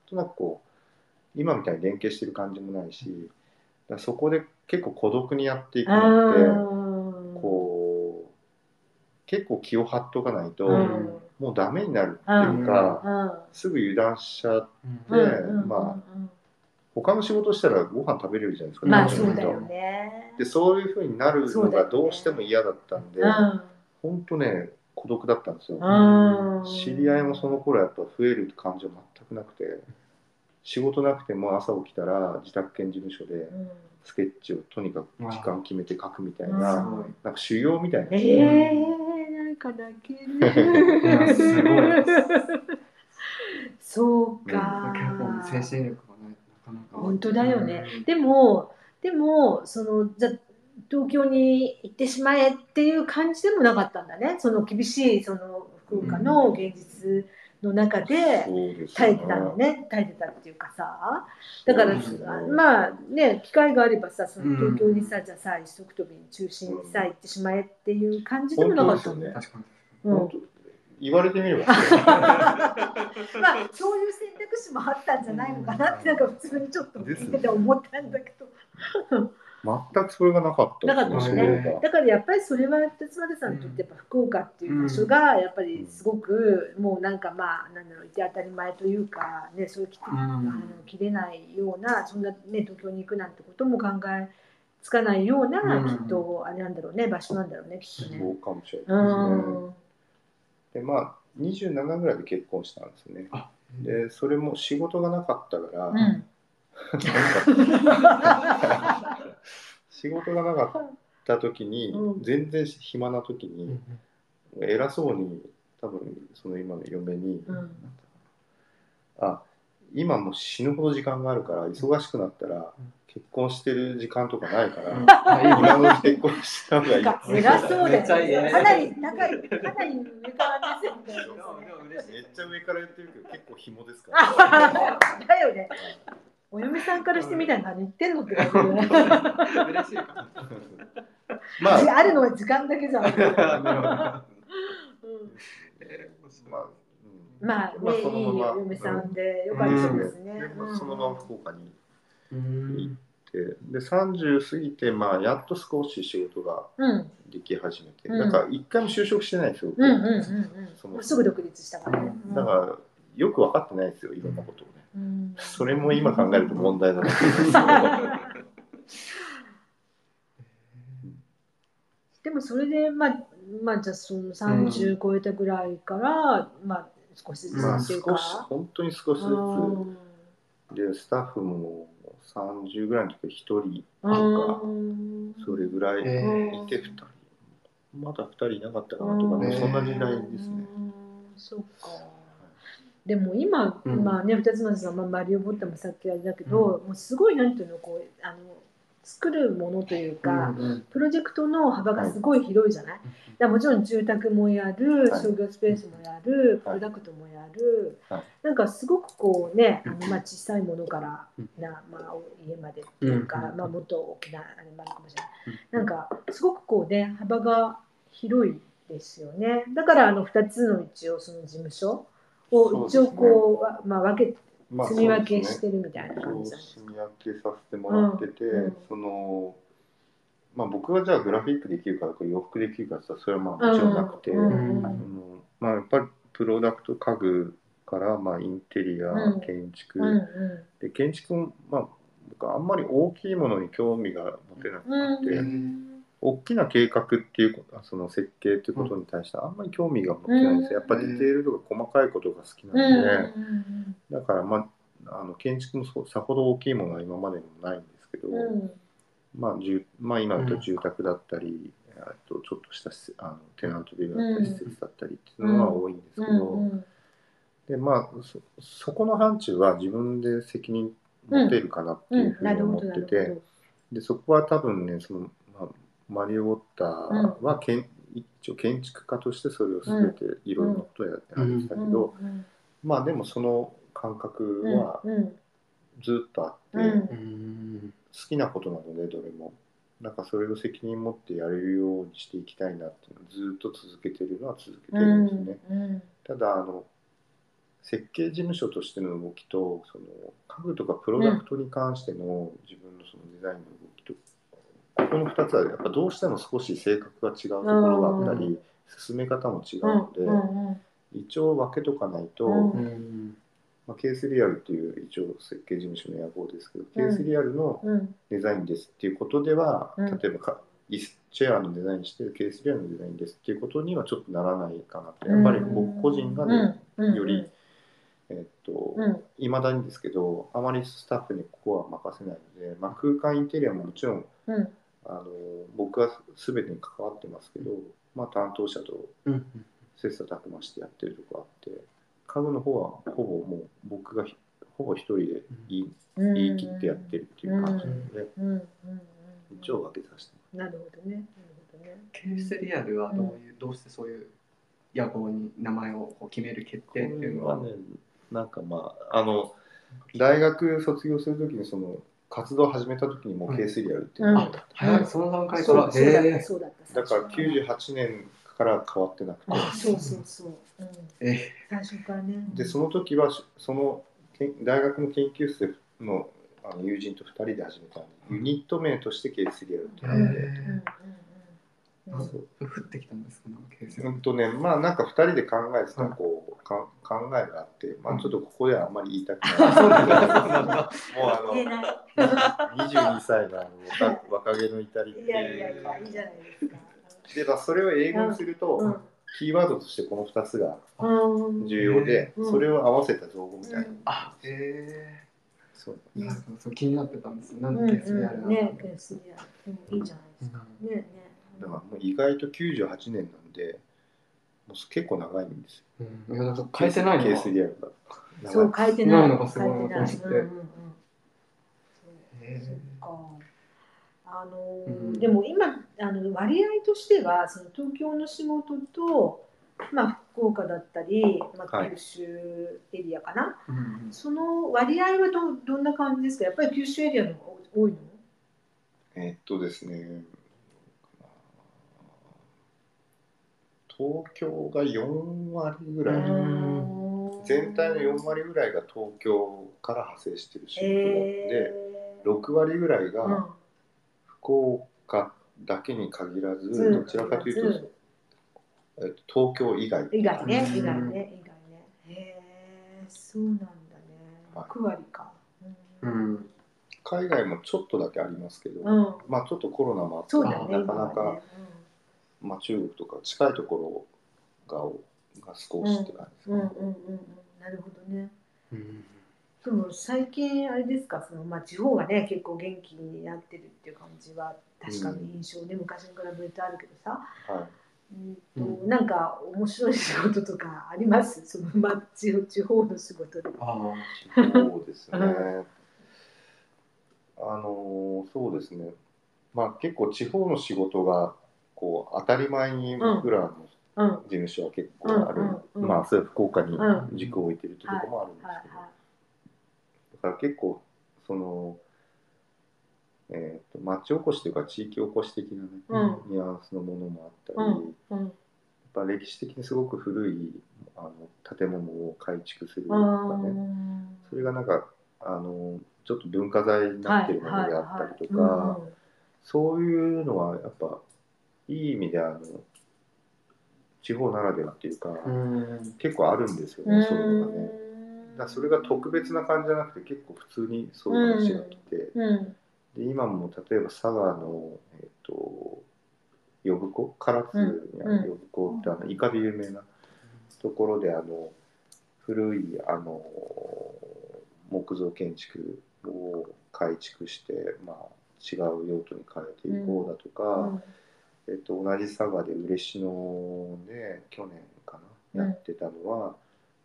となくこう今みたいに連携してる感じもないしそこで結構孤独にやっていくのって、結構気を張っとかないと、うん。もうダメになるっていうか、うん。すぐ油断しちゃううん。でうん。うん。ま他の仕事したらご飯食べれるじゃないですか、まあそうだよね。でそういうふうになるのがどうしても嫌だったんで、うん。本当ね孤独だったんですよ、うん。知り合いもその頃やっぱ増える感じは全くなくて仕事なくても朝起きたら自宅兼事務所でうん。スケッチをとにかく時間決めて書くみたいうん。な、なんか修行みたいな、ええなんか泣け いやる。すごいそう結か。構精神力がねなかなか本当だよねでもでもそのじゃ東京に行ってしまえっていう感じでもなかったんだね。その厳しいその福岡の現実の中で耐えてたのね。耐えてたっていうかさ。だから、まあね機会があればさそのうん。東京にさ、じゃあさ一足飛びに中心にさ行ってしまえっていう感じでもなかったね。確かに。うん。言われてみれば。まあそういう選択肢もあったんじゃないのかなってなんか普通にちょっと聞いてて思ったんだけど、全くそれがなかった。なかったですね。だからやっぱりそれは鉄丸さんにとってやっぱ福岡っていう場所がやっぱりすごくもうなんかまあなんだろういて当たり前というかねそういうき、うん。あの切れないようなそんなね東京に行くなんてことも考えつかないような、うん。きっとあれなんだろうね場所なんだろうねきっとそね。うかもしれうないですね。ん。でまあ27ぐらいで結婚したんですね。あ。でそれも仕事がなかったから、うん仕事がなかった時に、うん。全然暇な時に、うん偉そうに多分その今の嫁に、うん。あ今もう死ぬほど時間があるから忙しくなったら結婚してる時間とかないから、今の結婚した方がいい。偉そうめっちゃいいね。だよね。かなり高い、かなり上から目線だよねめっちゃ上から言ってるけど結構紐ですから、だよね。お嫁さんからしてみたら何言ってんのって感じで、ね。嬉しいかまあ。あるのは時間だけじゃん。まあ、ね、いい嫁さんでよかったですね。そのまま福岡にうん行ってで30過ぎて、まあ、やっと少し仕事がうん、でき始めて、うん。だから一回も就職してないんですよ、うん、うん、そのうん、すぐ独立したからね。うんだからよく分かってないですよいろんなことをね。うん。それも今考えると問題だな。と思いますけどでもそれでまあまあじゃあその30超えたぐらいから、まあ少しずつまあっていうか。少し本当に少しずつ。でスタッフも30ぐらいの時は1人とかうんそれぐらいえー。いて2人。まだ2人いなかったかなとかねうん。そんな時代ですね。うん。そうか。でも今、うん。まあね、二つ松さん、まあ、マリオボッタもさっきあれだけど、もうすごいなんていうの、こう、あの。作るものというか、うんうんプロジェクトの幅がすごい広いじゃない、だからもちろん住宅もやる、はい。商業スペースもやる、プはい。ロダクトもやる、はい。なんかすごくこうねあの、うん。まあ、小さいものからうん。な、まあ、家までっていうか、うん。まあ、もっと大きなあれもあるかもしれない、なんかすごくこうね幅が広いですよね。だからあの2つの一応その事務所を一応こうわまあ、分けまあ積み分けしてるみたいな感じなんです住み分けさせてもらってて、うんうん。そのまあ僕がじゃあグラフィックできるかとか洋服できるかって言ったらそれはまあもちろんなくて、うんうんあのまあやっぱりプロダクト家具からまあインテリア、うん建築、うんうで建築もまあ僕あんまり大きいものに興味が持てなくんて、うん大きな計画っていうことその設計っていうことに対してあんまり興味が持てないんですよ、やっぱりディテールとか細かいことが好きうなんで、んだからまああの建築もさほど大きいものは今までにもないんですけど、うん。まあ、住まあ今だと住宅だったり、あとちょっとしたあのテナントビルだったりうん施設だったりっていうのが多いんですけど、うんでまあそそこの範疇は自分で責任持てるかなっていうふうに思ってて、でそこは多分ねその、まあ、マリオ・ウォッターはけん、一応建築家としてそれを全ていろんなことをやってはるん。だけほど、まあでもその感覚うん。はうん。ずっとあって、うん。うん好きなことなのでどれも。なんかそれを責任持ってやれるようにしていきたいなっていうのをずっと続けてるのは続けてるんですね、うん。ただあの設計事務所としての動きとその家具とかプロダクトに関しての自分のそのデザインの動ここの2つはやっぱどうしても少し性格が違うところがあったり、進め方も違うので、うんうん一応分けとかないと、うん。うん。まあ、ケースリアルっていう一応設計事務所の野望ですけど、ケースリアルのうん。デザインですっていうことでは、うん。例えばか椅子チェアのデザインしてるケースリアルのデザインですっていうことにはちょっとならないかなってやっぱり僕個人がね、うん。よりえっとうん。いまだにですけどあまりスタッフにここは任せないので、まあ、空間インテリアももちろんうんあの僕は全てに関わってますけど、まあ、担当者とうん切磋琢磨してやってるとこあって家具の方はほぼもう僕がひほぼ一人で言いうん。言い切ってやってるっていう感じなので、一応分けさせてなるほどねなるほどね。ケースリアルはどういう、どうしてそういう野望に名前をこう決める決定っていうのは？これはねなんかまああの大学卒業するときにその活動を始めたときにもうケースリアルっていうのがあった、早い。その段階から。そうそうだったへそうだっただから最初98年から変わってなくて。あそうそうそう、うん、え。え最初からね。でその時はそのけん大学の研究室のあの友人と2人で始めたんでユニット名としてケースリアルってうんうんなって、うん。うん。うん。そう降ってきたんですかねうんとねまあなんか2人で考えてたこうか考えがあって、まあ、ちょっとここではあんまり言いたくない。うなんもうあ言えない。の22歳のあの若 若気の至りっていやいやいいうやいいじゃないですか。で、まあ、それを英語にすると、うん。キーワードとしてこの2つがうん重要で、うん。それを合わせた造語みたいな、うん。あへそう。えなるほどそう気になってたんですよ。なんうん。でねケースリアルうんいいじゃないですか。ねねだからもう意外と98年なんでもう結構長いんですよ。うん。いやだから変えてないの？ケーはスリアルそう変えてない。のがすごい変えてなと思ってうん。うんあのーうん。でも今あの割合としてはその東京の仕事と、まあ、福岡だったり、まあ、はい。九州エリアかな、えうん。その割合はどどんな感じですか？やっぱり九州エリアの方が多いの？えーっとですね東京が4割ぐらい、うん。全体の4割ぐらいが東京から派生してる仕事で、えー。6割ぐらいうん。が福岡だけに限らず、うんどちらかというと、えっと、東京以外。以外ねうん。以外ね以外ね。へえそうなんだね。はい。6割か。ううん。ん海外もちょっとだけありますけど、うん。まあちょっとコロナもあってなかなか、今はねまあ、中国とか近いところがが少しって感じですかね、うんうんうんうんなるほどね。うん。でも最近あれですか？その、まあ、地方がね結構元気になってるっていう感じは確かに印象ね、昔に比べるとあるけどさ、はい。うんとうんなんか面白い仕事とかあります？その、まあ、地地方の仕事で。あそうですね。あのーそうですね。まあ結構地方の仕事がこう当たり前に僕らのうん。事務所は結構ある、うんうんうん。まあそれは福岡にうん。軸を置いてるってとこもあるんですはい。けど、だから結構その、えー、と町おこしというか地域おこし的なね、うん。ニュアンスのものもあったり、やっぱ歴史的にすごく古いあの建物を改築するとうかね、ん。それがなんかあのちょっと文化財になってるものであったりとか、そういうのはやっぱいい意味であの地方ならではっていうか、うん。結構あるんですようん。ね、そういうのがね。だそれが特別な感じじゃなくて結構普通にそういう話が来て、うん。で今も例えば佐賀の、えっと呼子唐津にある呼子ってあのイカで有名なところであの古いあの木造建築を改築して、まあ、違う用途に変えていこうだとか、えっと、同じ佐賀で嬉野で去年かな、うんやってたのは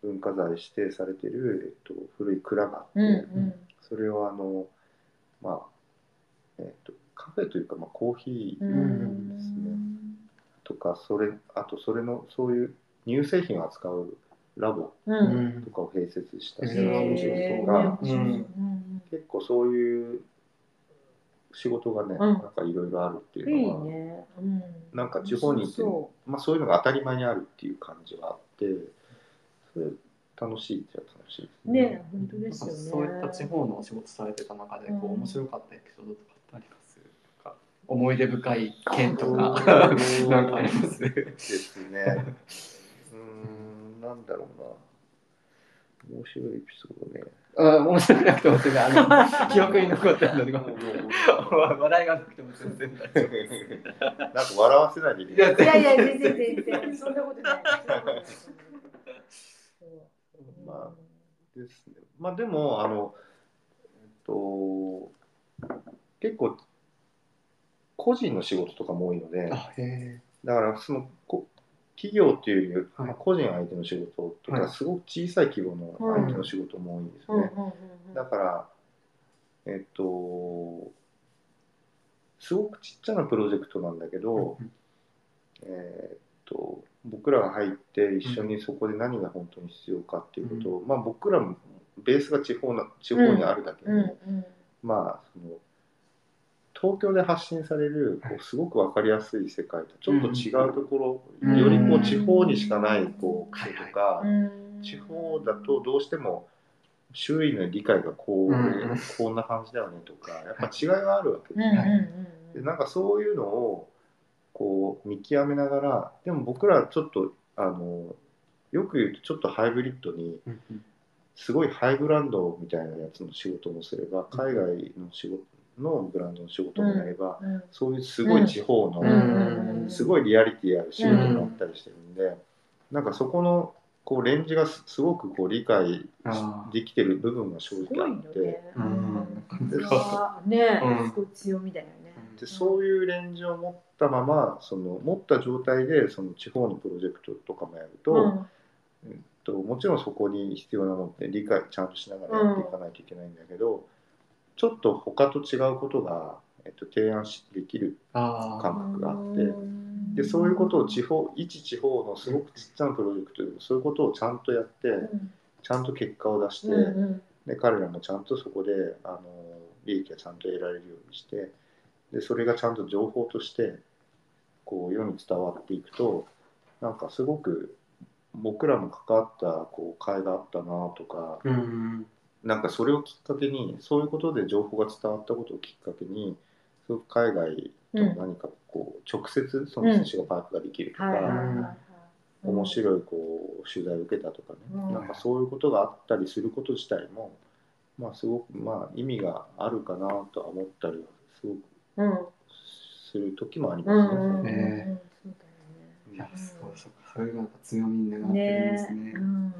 文化財指定されてる、えっと、古い蔵があって、うんうん。それをあのまあえっとカフェというか、まあ、コーヒーうんですね。とかそれあとそれのそういう乳製品を扱うラボとかを併設したへ仕へー。事がうんうん。結構そういう仕事がね、うん。なんかいろいろあるっていいうのはいね。うん。なんか地方に行ってそまあ、そういうのが当たり前にあるっていう感じがあってそれ楽しいってや楽しいですうね本当ですよね。そういった地方のお仕事されてた中でこう、うん。面白かったエピソードとかってありますなんか？思い出深い件とか。なんかあります？ですね。うーん、なんだろうな。面白いエピソードね。あ面白くなくても全然あの 記憶に残ってるのでなんか笑いがなくても全然大丈夫です。笑わせないでいいいやいやいや全然全然そんなことない。まですね。まあでも、あの、えっと、結構、個人の仕事とかも多いので、あへだからそのこ企業っていうより、はい。まあ個人相手の仕事とか、はい。すごく小さい規模の相手の仕事も多いんですね。だから、えっと、すごくちっちゃなプロジェクトなんだけど、えっと、僕らが入って一緒にそこで何が本当に必要かっていうことを、まあ僕らもベースが地方な地方にあるだけに、うんうん。まあその東京で発信されるこうすごく分かりやすい世界とちょっと違うところ、うんよりこう地方にしかないこう癖とか、うん。地方だとどうしても周囲の理解がこう、うん。こんな感じだよねとかやっぱ違いがあるわけですね。うんでなんかそういうのをこう見極めながらでも僕らちょっとあのよく言うとちょっとハイブリッドにすごいハイブランドみたいなやつの仕事もすれば海外の仕事のブランドの仕事もやれば、うんそういうすごい地方の、うん。すごいリアリティある仕事があったりしてるんで、なんかそこのこうレンジがすすごくこう理解できてる部分が正直あって、すごい強みだよね。でそういうレンジを持ったままその持った状態でその地方のプロジェクトとかもやると,、うん。えっともちろんそこに必要なものって理解ちゃんとしながらやっていかないといけないんだけど、ちょっと他と違うことが、えっと、提案しできるあ感覚があって。でそういうことを地方一地方のすごくちっちゃなプロジェクトでもそういうことをちゃんとやって、ちゃんと結果を出して、うんで彼らもちゃんとそこであの利益がちゃんと得られるようにしてでそれがちゃんと情報としてこう世に伝わっていくとなんかすごく僕らも関わったこう会があったなとかうんなんかそれをきっかけにそういうことで情報が伝わったことをきっかけにすごく海外と何かこう直接その寿司がパイプができるとか、面白いこう取材を受けたとかね、うん。なんかそういうことがあったりすること自体も、まあ、すごくまあ意味があるかなとは思ったりはすごくうん。する時もありうんますね。うん。うん。ねそういやすごいそうかそういうのが強みになってるんですね。ね。うん、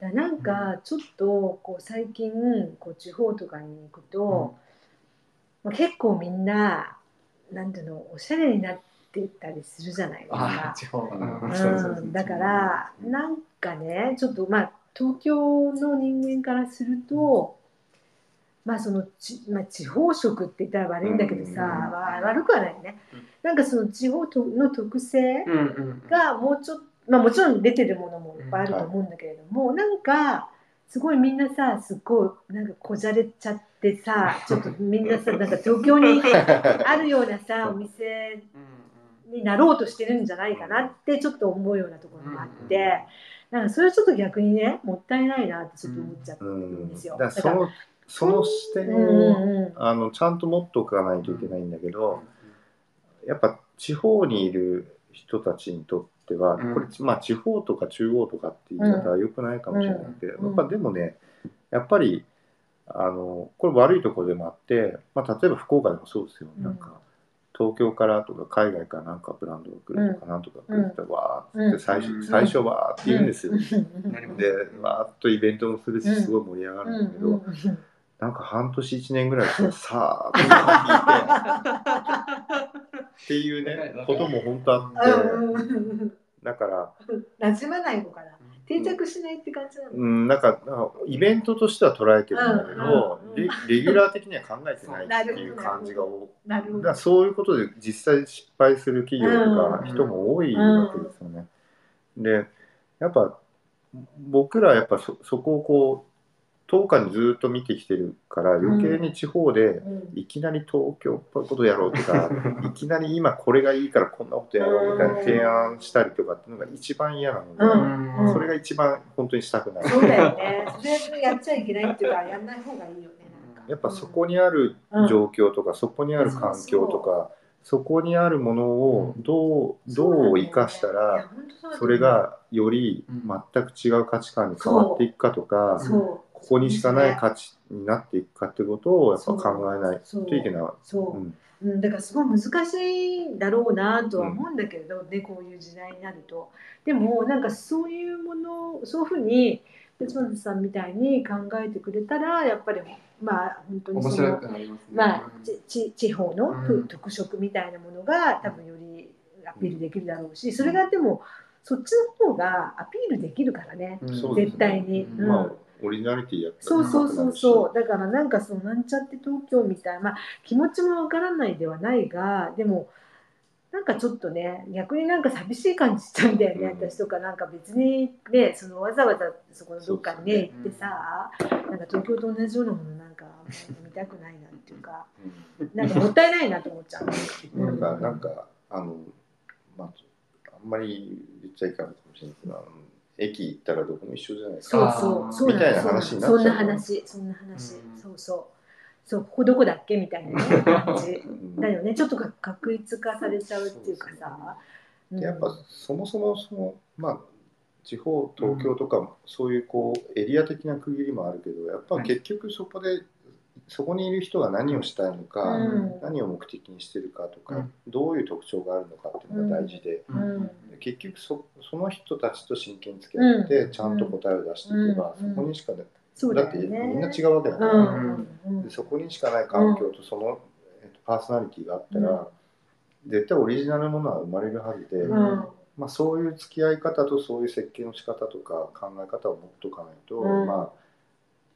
だなんかちょっとこう最近こう地方とかに行くと、まあ、結構みんななんていうのおしゃれになってたりするじゃないですあか。地方がうん。そうそうそうう。ん、だからなんかねちょっとまあ東京の人間からするとまあそのち、まあ、地方食って言ったら悪いんだけどさ、うん。まあ悪くはないね、うん。なんかその地方との特性うんうんがもうちょっと、まあ、もちろん出てるものもいっぱいあると思うんだけれども、なんかすごいみんなさすごいなんかこじゃれちゃってさ ちょっとみんなさなんか東京に あるようなさお店になろうとしてるんじゃないかなってちょっと思うようなところもあって、なんかそれはちょっと逆にねもったいないなってちょっと思っちゃったうんんですよ。だからその視点うんをうんうん。あのちゃんと持っておかないといけないんだけど、やっぱ地方にいる人たちにとっては、うん。これまあ地方とか中央とかって言い方は良くないかもしれないけど、うん。やっぱでもねやっぱりあのこれ悪いところでもあって、まあ、例えば福岡でもそうですよ、うん。なんか東京からとか海外からなんかブランドが来るとかなんとか来るってわーって最初,、うん。最初わーって言うんですよ。でわーっとイベントもするしうん。すごい盛り上がるんだけど、うん。うん。なんか半年1年ぐらいし てさあっていうねことも本当あってうんだから馴染まないのかな定着しないって感じなの、うんなんかなんかイベントとしては捉えてるんだけど、うんうんレレギュラー的には考えてないっていう感じが多なるほどそういうことで実際失敗する企業とかうん。人も多いわけですよね。でやっぱ僕らやっぱそそこをこう10日にずっと見てきてるから余計に地方でうん。いきなり東京っぽいことやろうとか いきなり今これがいいからこんなことやろうみたいな提案したりとかっていうのが一番嫌なので、うん。うん。それが一番本当にしたくない。そうだよね。それやっちゃいけないっていうか、やんない方がいいよね。やっぱそこにある状況とか、そこにある環境とか、そこにあるものをどうどう生かしたら、それ、がより全く違う価値観に変わっていくかとか、ここにしかない価値になっていくかってことをやっぱ考えないといけない。そう。う、ん。う。ん、だからすごい難しいんだろうなとは思うんだけど、ねこういう時代になると。でもなんかそういうものそういうふうに別松さんみたいに考えてくれたらやっぱりまあ本当にそのますね。まあちち地方のふうん。特色みたいなものが多分よりアピールできるだろうしそれがでもそっちの方がアピールできるからね。うん。絶対に。うん。うん。まあオリジナリティやったそうそうそうそう。だからなんかそのなんちゃって東京みたいな、まあ、気持ちもわからないではないがでもなんかちょっとね逆になんか寂しい感じしちゃうんだよね、うん。私とかなんか別にねそのわざわざそこのどっかにねそう行ってさなんか東京と同じようなものなんか見たくないなっていうかなんかもったいないなと思っちゃう。なんか、なんか、あの、まあ、あんまり言っちゃいかんかもしれないけど、駅行ったらどこも一緒じゃないですそうか。そうそうみたいなの話になっちゃうそんな話そんな話、うん。そうそう。そうここどこだっけ？みたいな、ね、感じ。うん。だよね。ちょっとか確一化されちゃうっていうかさ。うん。でやっぱそもそもその、まあ、地方、東京とか、そういうこうエリア的な区切りもあるけど、やっぱはい結局そこで、そこにいる人が何をしたいのか、うん。何を目的にしてるかとか、うん。どういう特徴があるのかっていうのが大事で、うん。結局そその人たちと真剣に付き合って、うん。ちゃんと答えを出していけば、うん。そこにしかね、そうだってみんな違うわけだから、うん。うん。でそこにしかない環境とその、えっと、パーソナリティがあったら、絶対オリジナルのものは生まれるはずで、うん。まあ、そういう付き合い方とそういう設計の仕方とか考え方を持っておかないと、うん。まあ、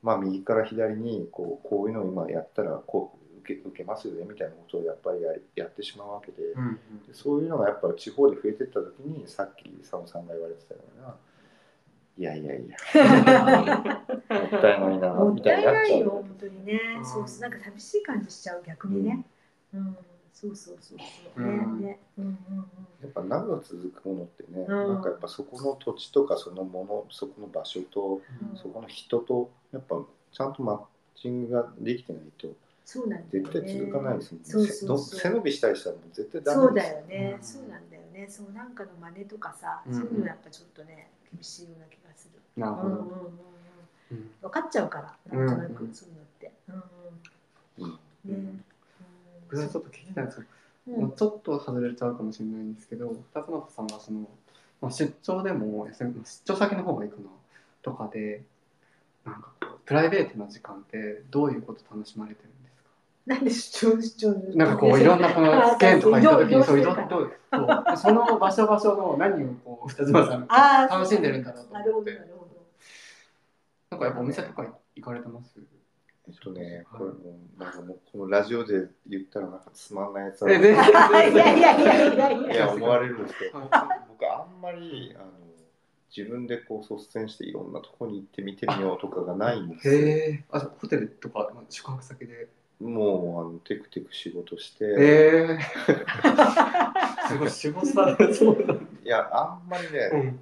まあ右から左にこうこういうのを今やったらこう受け受けますよねみたいなことをやっぱりやりやってしまうわけで,で、うん。そういうのがやっぱ地方で増えてった時にさっき佐野さんが言われてたようないやいやいや もったいないなもっみたいなっちゃう。ないよ本当にね。うんそうなんか寂しい感じしちゃう逆にね。うんそうそうそうそう。ねうん。ね。うんうんやっぱ長く続くものってね、うん。なんかやっぱそこの土地とかそのものそこの場所とうん。そこの人とやっぱちゃんとマッチングができてないとそうなん絶対続かないですもんね。そうそうそう。ど背伸びしたりしたらもう絶対ダそうメですだよね、うん。そうなんだよね。そうなんかの真似とかさ、うん。そういうのやっぱちょっとね厳しいような気がする、なるほど。うんうんうん分かっちゃうからなんとなうん。くそういうのって、うんうん。うん。ね僕はちょっと聞きたいんですよ。うん。もうちょっと外れちゃうかもしれないんですけど、二つ本さんはその、まあ、出張でも出張先の方がいいかなとかで、なんかこうプライベートな時間ってどういうこと楽しまれてるんですか？なんで主張主張なんかこういろんなこのスケーンとか行った時にそういろん移なそうその場所場所の何をこう二妻さんあー楽しんでるんだろうと思って。なるほどなるほど。なんかやっぱお店とか行かれてます？えっとね、これもう、なんかもう、このラジオで言ったら、なんかつまんないやつだえ全然いやいやいやいやいや。いや、思われるんですけど、はい。僕、あんまり、あの、自分でこう率先していろんなとこに行って見てみようとかがないんですよ。へえ。あホテルとかまあ宿泊先で？もう、あの、テクテク仕事して、へえ。すごい仕事されそうだいや、あんまりね、うん。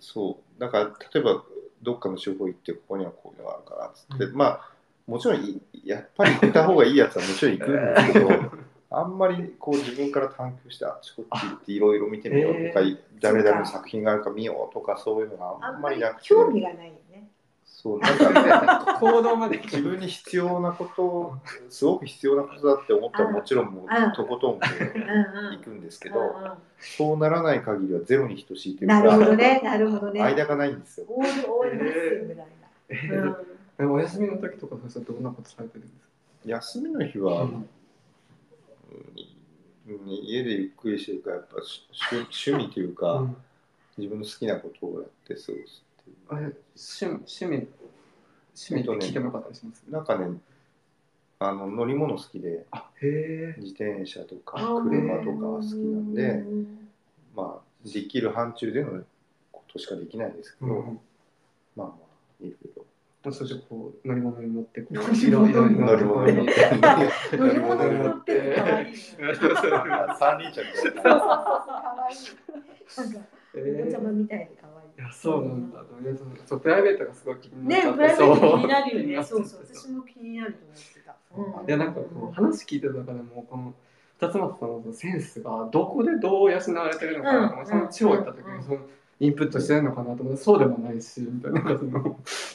そう、だから、例えば、どっかの地方行って、ここにはこういうのがあるからっつって、うまあ、もちろんい、やっぱり行った方がいいやつはもちろん行くんですけど、あんまりこう自分から探求して、あっちこっち行っていろいろ見てみようとか、へ誰々の作品があるか見ようとか、そういうのがあんまりなくて、興味がないよね。そう、なんか、行動まで自分に必要なこと、すごく必要なことだって思ったら、もちろんもあうとことんこう行くんですけうんど、そうならない限りはゼロに等しいというなるほどか、ね、なるほどね。間がないんですよ。オールオールです。えお休みの時とかそれどんなことされてるんです休みの日か、は、うん。家でゆっくりしてるから、やっぱし趣趣味というか、うん。自分の好きなことをやって過ごすっていう。あれ趣趣味趣味って聞いてもよかったりします、なんかね、あの乗り物好きで、自転車とかうん車とか好きなんで、うんまあ、できる範疇でのことしかできないんですけど、うん。まあまあ、いろいろ。そしてこう乗り物に乗ってこう乗り物に乗って。乗り物に乗って。る可愛いね。三輪車そうそうそう可愛い。なんかえお子ちゃまみたいで可愛い。いやそうなんだそうプライベートがすごい気になっちゃね、プライベート気になるよね。そうそう、私も気になると思って。た。うんいやなんかこう話聞いて。る中でもこの二つ松さんのセンスがどこでどう養われて。るのかなその地方行った時にそのインプットしてるのかなと思ってそうでもないしみたいななんかその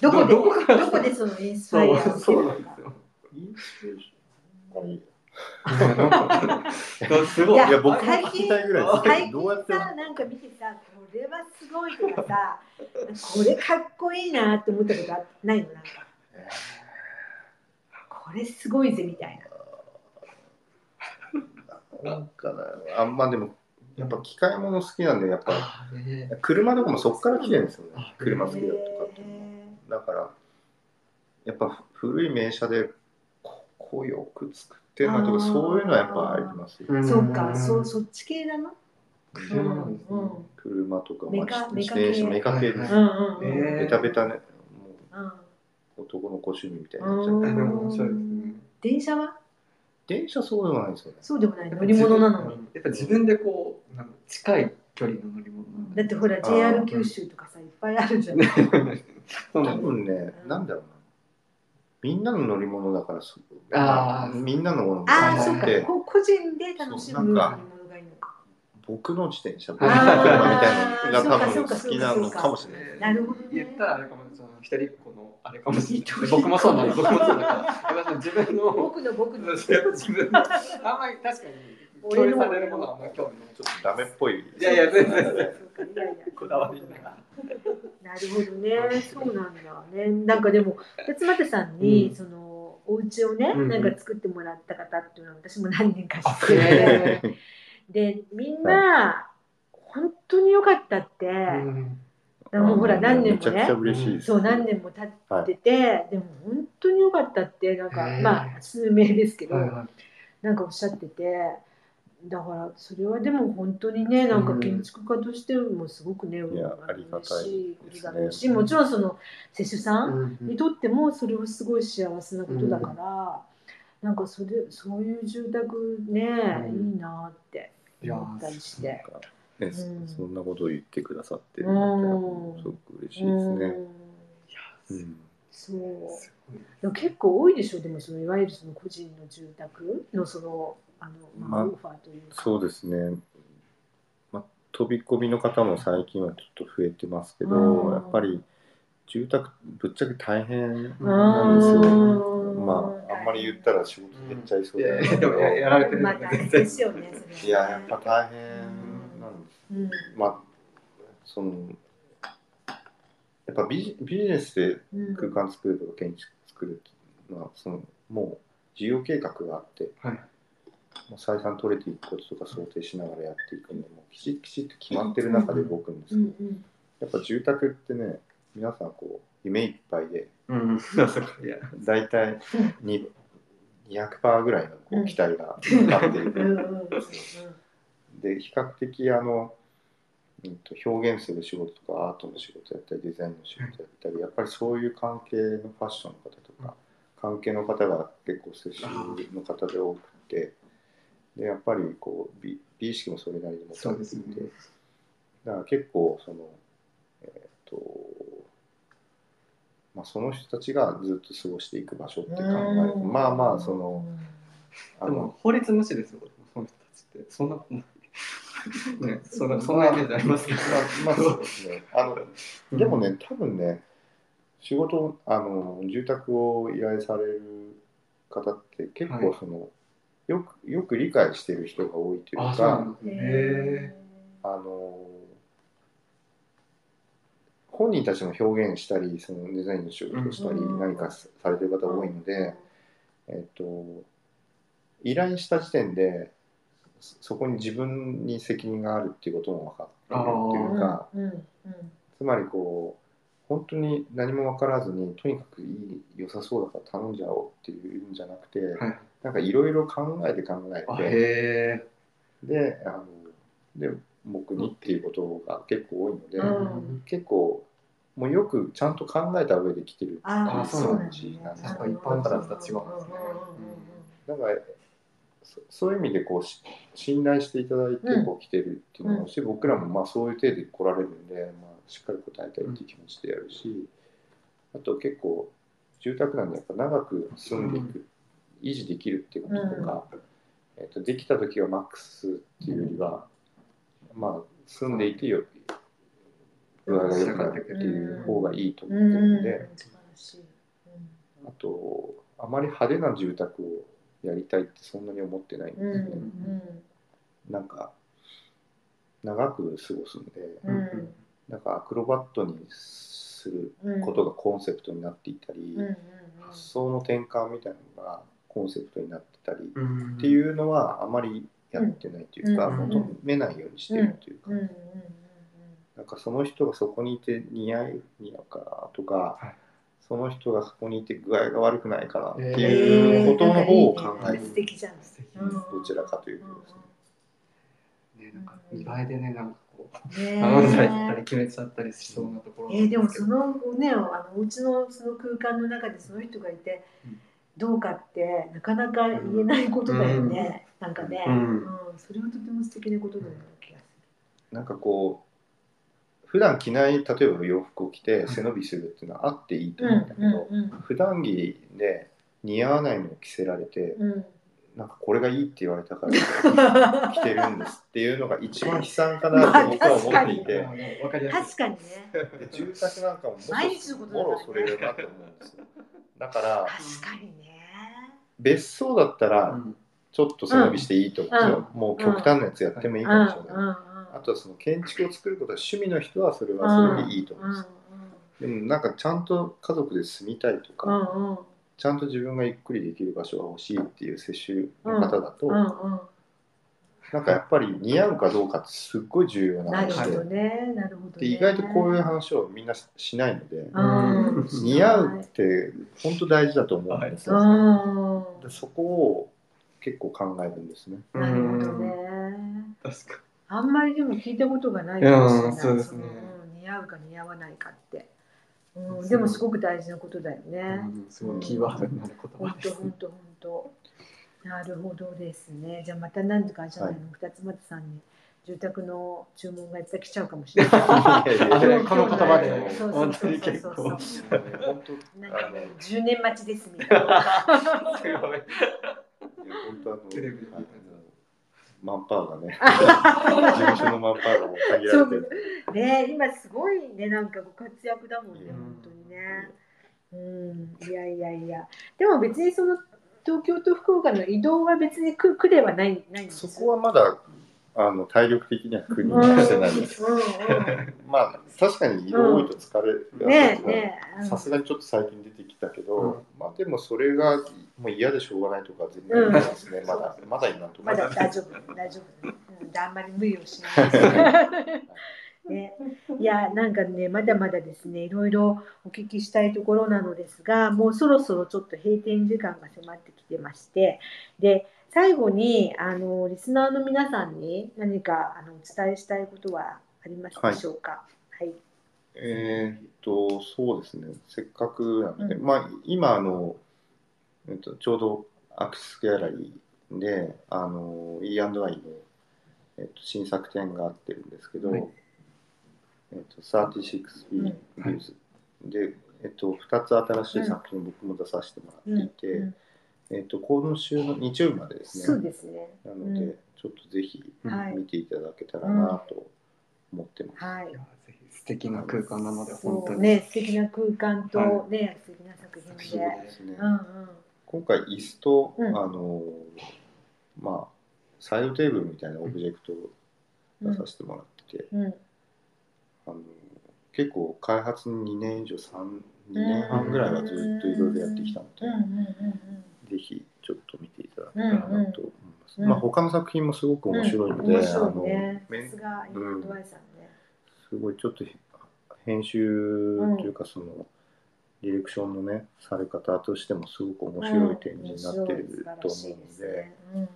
どこで、どこか。らどこでそのインスそうパイアを？そうるのか。なんですよ。すごいいや いや、僕も最近聞きたいぐらいですけ最ど、どうやって近さ、なんか見てさ、これはすごいとかさ、これかっこいいなって思ったことあないの？なんか。これすごいぜみたいな。なんかな、あんまでも、やっぱ機械物好きなんで、やっぱ、車とかもそこから来てるんですよね。あ。車好きだとかって。だから、やっぱ古い名車で、ここよく作ってるなとか、そういうのはやっぱありますよ。うん。そうか、そうそっち系だな。そうなんですね。うん車とか、まあ、メカ自転車、系。メカ系です。ベタベタね、もう男の子趣味みたいになっちゃって。電車は？電車そうでもないですよね。そうでもない乗り物なのに。やっぱ自分でこうなんか近い距離の乗り物なんだってほら JR 九州とかさいっぱいあるじゃなん 分ね、なんだろうな。みんなの乗り物だからそあーみんなのものああ、がそうかで。こ個人で楽しむ乗り物がいいのか。僕の自転車、僕の車みたいなのが多分好きなのかもしれない。なるほどね言ったらあれかもその一人っ子のあれかもしれない。僕もそうなんです 僕もそうだからやっぱ自分の僕の僕の。自分のあんまり確かに共有されるものはあんまり興味ないちょっとダメっぽい。いやいや全然そうかいやいやこだわりななるほどね、そうなんだね。なんかでも、辰俣さんに、うん。その、お家をね、うんなんか作ってもらった方っていうのは、私も何人か知ってて、で、みんな、本当に良かったって、もうほら、何年もね。そう、何年も経ってて、でも本当に良かったって、なんかまあ、数名ですけど、はいはい。なんかおっしゃってて、だからそれはでも本当にね、なんか建築家としてもすごくね、やありがたい嬉しいことだろうし、もちろんその施主さんうんにとってもそれはすごい幸せなことだから、なんかそれそういう住宅ね、うん。いいなって思ったりして。かね、そうん。そんなことを言ってくださってるうん。のがすごく嬉しいですね。うん。うん。そう。でも結構多いでしょ。でもそのいわゆるその個人の住宅のそのあの、まオファーというか。そうですね。まあ、飛び込みの方も最近はちょっと増えてますけど、うん。やっぱり住宅ぶっちゃけ大変うなんですよね。ん。まああんまり言ったら仕事減っちゃいそういやいでやでもややられてるまですよね。そいややっぱ大変まあそのやっぱビジビジネスでうん空間作るとか建築作るっていうのはそのもう事業計画があって、はい。もう採算取れていくこととか想定しながらやっていくんでもうきちっきちっと決まってる中で動くんですけど、やっぱ住宅ってね皆さんこう夢いっぱいでうん、大体に200%ぐらいのこう期待がかかっているで比較的あの、うん、と表現する仕事とかアートの仕事やったりデザインの仕事やったりやっぱりそういう関係のファッションの方とか関係の方が結構接種の方で多くてでやっぱりこう美美意識もそれなりに持たれていて、だから結構そのえっ、とまあその人たちがずっと過ごしていく場所って考えるとまあまあそのあでのも法律無視ですよ、その人たちって。そんな。ね、そんなそんなイメージありますけど。まあ、まあそうですね。あのでもね、多分ね、仕事、あの住宅を依頼される方って結構その、よくよく理解してる人が多いというか、あの本人たちも表現したり、そのデザインの仕事をしたり、うん。何かされてる方多いので、えっと、依頼した時点で、そそこに自分に責任があるっていうことも分かっているっていうか、つまりこう本当に何も分からずにとにかくいい良さそうだから頼んじゃおうっていうんじゃなくて、はい。なんかいろいろ考えて考えあ、てへであので僕にっていうことが結構多いので、うん。結構もうよくちゃんと考えた上で来てるああ、あそうなんですね。やっぱ一般からとは違うんですね。だからそそういう意味でこうし信頼していただいてうん。こう来てるっていうのもあるし、僕らもまあそういう程度で来られるんで、まあ、しっかり答えたいっていう気持ちでやるし、あと結構住宅なんでやっぱ長く住んでいく、維持できるっていうこととか、えっとできた時はマックスっていうよりは、まあ住んでいてよ具合が良くなるっていう方がいいと思ってるんで。あとあまり派手な住宅をやりたいってそんなに思ってないんうんですね。うん。なんか長く過ごすんで、うん。うんなんかアクロバットにするうんことがコンセプトになっていたり、うんうん発想の転換みたいなのがコンセプトになってたり、ーうん。っていうのはあまりやってないというか、うん求めないようにしてるというか、うんうんうんなんかその人がそこにいて似合い似合うかなとか、はいその人がそこにいて具合が悪くないかなってうんいうことの方を考える、素敵じゃん。素敵うん。どちらかというとですね。ね、なんか見栄えでね、なんかこう、ね頼んじゃったり決めちゃったりしそうなところえーでもそのねあのお家のその空間の中でその人がいてうん。どうかってなかなか言えないことだよね、なんかね、ううん。んそれはとても素敵なことだような気がすなんかこう普段着ない例えば洋服を着て背伸びするっていうのはあっていいとる。思うんだけど、うん普段着で似合わないのを着せられて、うん。うんなんかこれがいいって言われたから着てるんですっていうのが一番悲惨かなと僕は思っていて。確かに。ねで住宅なんかももろそれだなと思うんですよ。だから確かにね。別荘だったらうん。ちょっと背伸びしていいと思うんですよ、もう極端なやつやってもいいかもしれない、うんうん。うんあとはその建築を作ることは趣味の人はそれはそれでいいと思ううんん。です、でもなんかちゃんと家族で住みたいとか、うんうん。ちゃんと自分がゆっくりできる場所が欲しいっていう接種の方だと、うんうんなんかやっぱり似合うかどうかってすっごい重要ななるほ話でどねなるほどね。で意外とこういう話をみんなししないので、うん。似合うって本当大事だと思うんですよ、うん。でそこを結構考えるんですね。なるほどね。確かあんまりでも聞いたことがないかもしれない。うんそうですねのうん似合うか似合わないかって。うん、でもすごく大事なことだよに。ね。うんすごいキーワードになる言本葉です。当本当本当。なるほどですね。じゃあまた何かじゃないの、二つ松さんに住宅の注文がいっぱい来ちゃうかもしれない。この言葉で本当にそうそう結構そう本当なんかもうあの10年待ちですみたいな。すごい。本当あのテレビであのマンパワーがね。事務所のマンパワーがもう限られてる。ね今すごいねなんかご活躍だもんねうん本当にね。うん。いやいやいや。でも別にその東京と福岡の移動は別に苦苦ではないないんですそこはまだあの体力的には苦にしてないです。うんうん。まあ確かに移動多いと疲れるさすがにちょっと最近出てきたけど、うん。まあでもそれがもう嫌でしょうがないとか全然ないですね、うんまだまだ今のとまだ大丈夫。大丈夫、うん、であんまり無理をしないですね、い。やなんかねまだまだですねいろいろお聞きしたいところなのですがもうそろそろちょっと閉店時間が迫ってきてましてで最後にあのリスナーの皆さんに何かあのお伝えしたいことはありますでしょうか？はい、えーっと、そうですね、せっかくなので、うん。まあ、今あの、えっと、ちょうどアクセスギャラリーで、あの、E&I の、えっと、新作展があってるんですけど、はい。えっと、36うん。v Views で、えっと、2つ新しい作品を僕も出させてもらっていて、うんえっと、今週の日曜日までですね。そうですね。なので、うんちょっとぜひはい見ていただけたらなと思ってます。はい素敵な空間なので本当に。ね素敵な空間とはね、素敵な作品そうで。ですね。うんうん。今回椅子と、うんあのまあサイドテーブルみたいなオブジェクトを出させてもらってて、うんあの結構開発に2年以上3 2年半ぐらいはずっといろいろやってきたので、うんうんうんぜひちょっと見ていただけたらなと思います。うんまあ他の作品もすごく面白いので、面白いね。あのすがインドアイさんね。すごいちょっと編集というかその、ディレクションのねされ方としてもすごく面白い展示になってると思うので、うんうん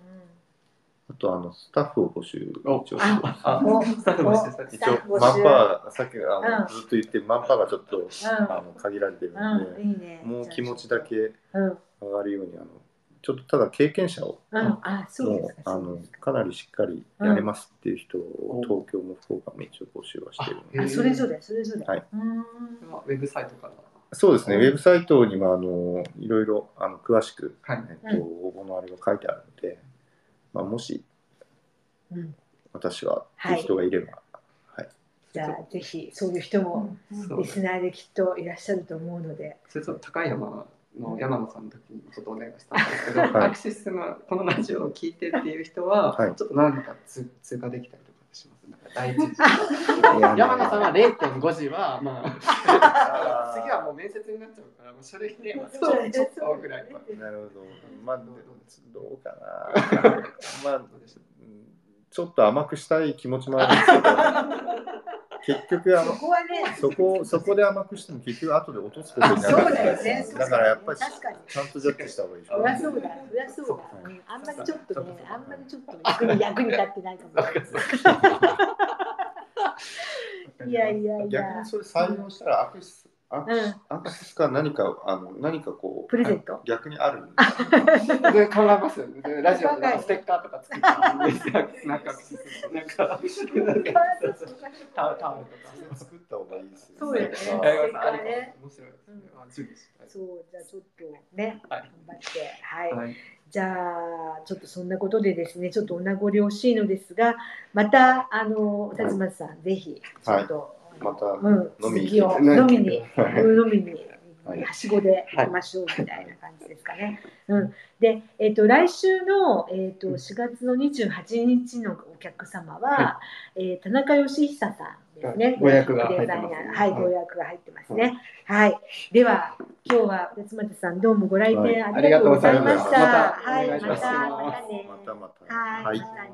あとあのスタッフを募集お一応スタッフ募集。応マンパワーさっきあの、うんずっと言ってるマンパワーがちょっと、あの限られてるので、うん、いいね。もう気持ちだけ。うん、上がるようにあのちょっとただ経験者をうん、あ、そうでもすか。うあのかかなりしっかりやれますっていう人を、うん東京も福岡も一応募集はしてるのでああ、それぞれ、それぞれ。はいうん。ウェブサイトから。そうですね、うんウェブサイトにはあのいろいろあの詳しく、はいえっと応募のあれが書いてあるので、まあ、もしうん、私はっていう人がいれば、はいじゃあ、ぜひ、そういう人も。リスナーできっといらっしゃると思うので。それと高山の山野さんの時にちょっとお願いしたんですけど、はい。アクシスのこのラジオを聞いてっていう人は、はい。ちょっと何かつ通過できたりとかします。なんか第一いや山野さんは0.5時は、まあ、次はもう面接になっちゃうから、もう書類で、まあ、ちょちょっとぐらいは。なるほど。まあどうかな。まあちょっと甘くしたい気持ちもあるんですけど 結局あそのこはね。そこそこで甘くしても結局後で落とすことになるそうだよね。だからやっぱり。ちゃんとジャッジした方がいいでしょそりゃそうだ、そりゃそうだ。うんあんまりちょっとね、あんまりちょっと役に役に立ってないかもしれない。いやいやいや逆に。それ採用したらアクセスアクセスアクセスか何かあの何かこうプレゼント。逆にあるんで考えますよね。ラジオでステッカーとか作って、なんか、なんか、タオタオルとか。作った方がいいですよねそうだよねやりますありかもね面白いですね。あ準備したいそう、じゃあちょっとね、はい頑張って。はい。はい。じゃあ、ちょっとそんなことでですね、ちょっとお名残惜しいのですが、また、あの、辰松さん、はいぜひ、ちょっと、はいまたうん、飲みに続きを ね飲みに、はい。飲みに、はい。はしごで行きましょうみたいな感じですかね。うん、で、えっと来週の、えっと4月の28日のお客様は、えー田中義久さんですね。ご予約が入ってますはい、ご予約が入ってますね。はい、では今日は別松さんどうもご来はい。店ありがとうございました。はい、またまたね。またまた。はい、はい。またね。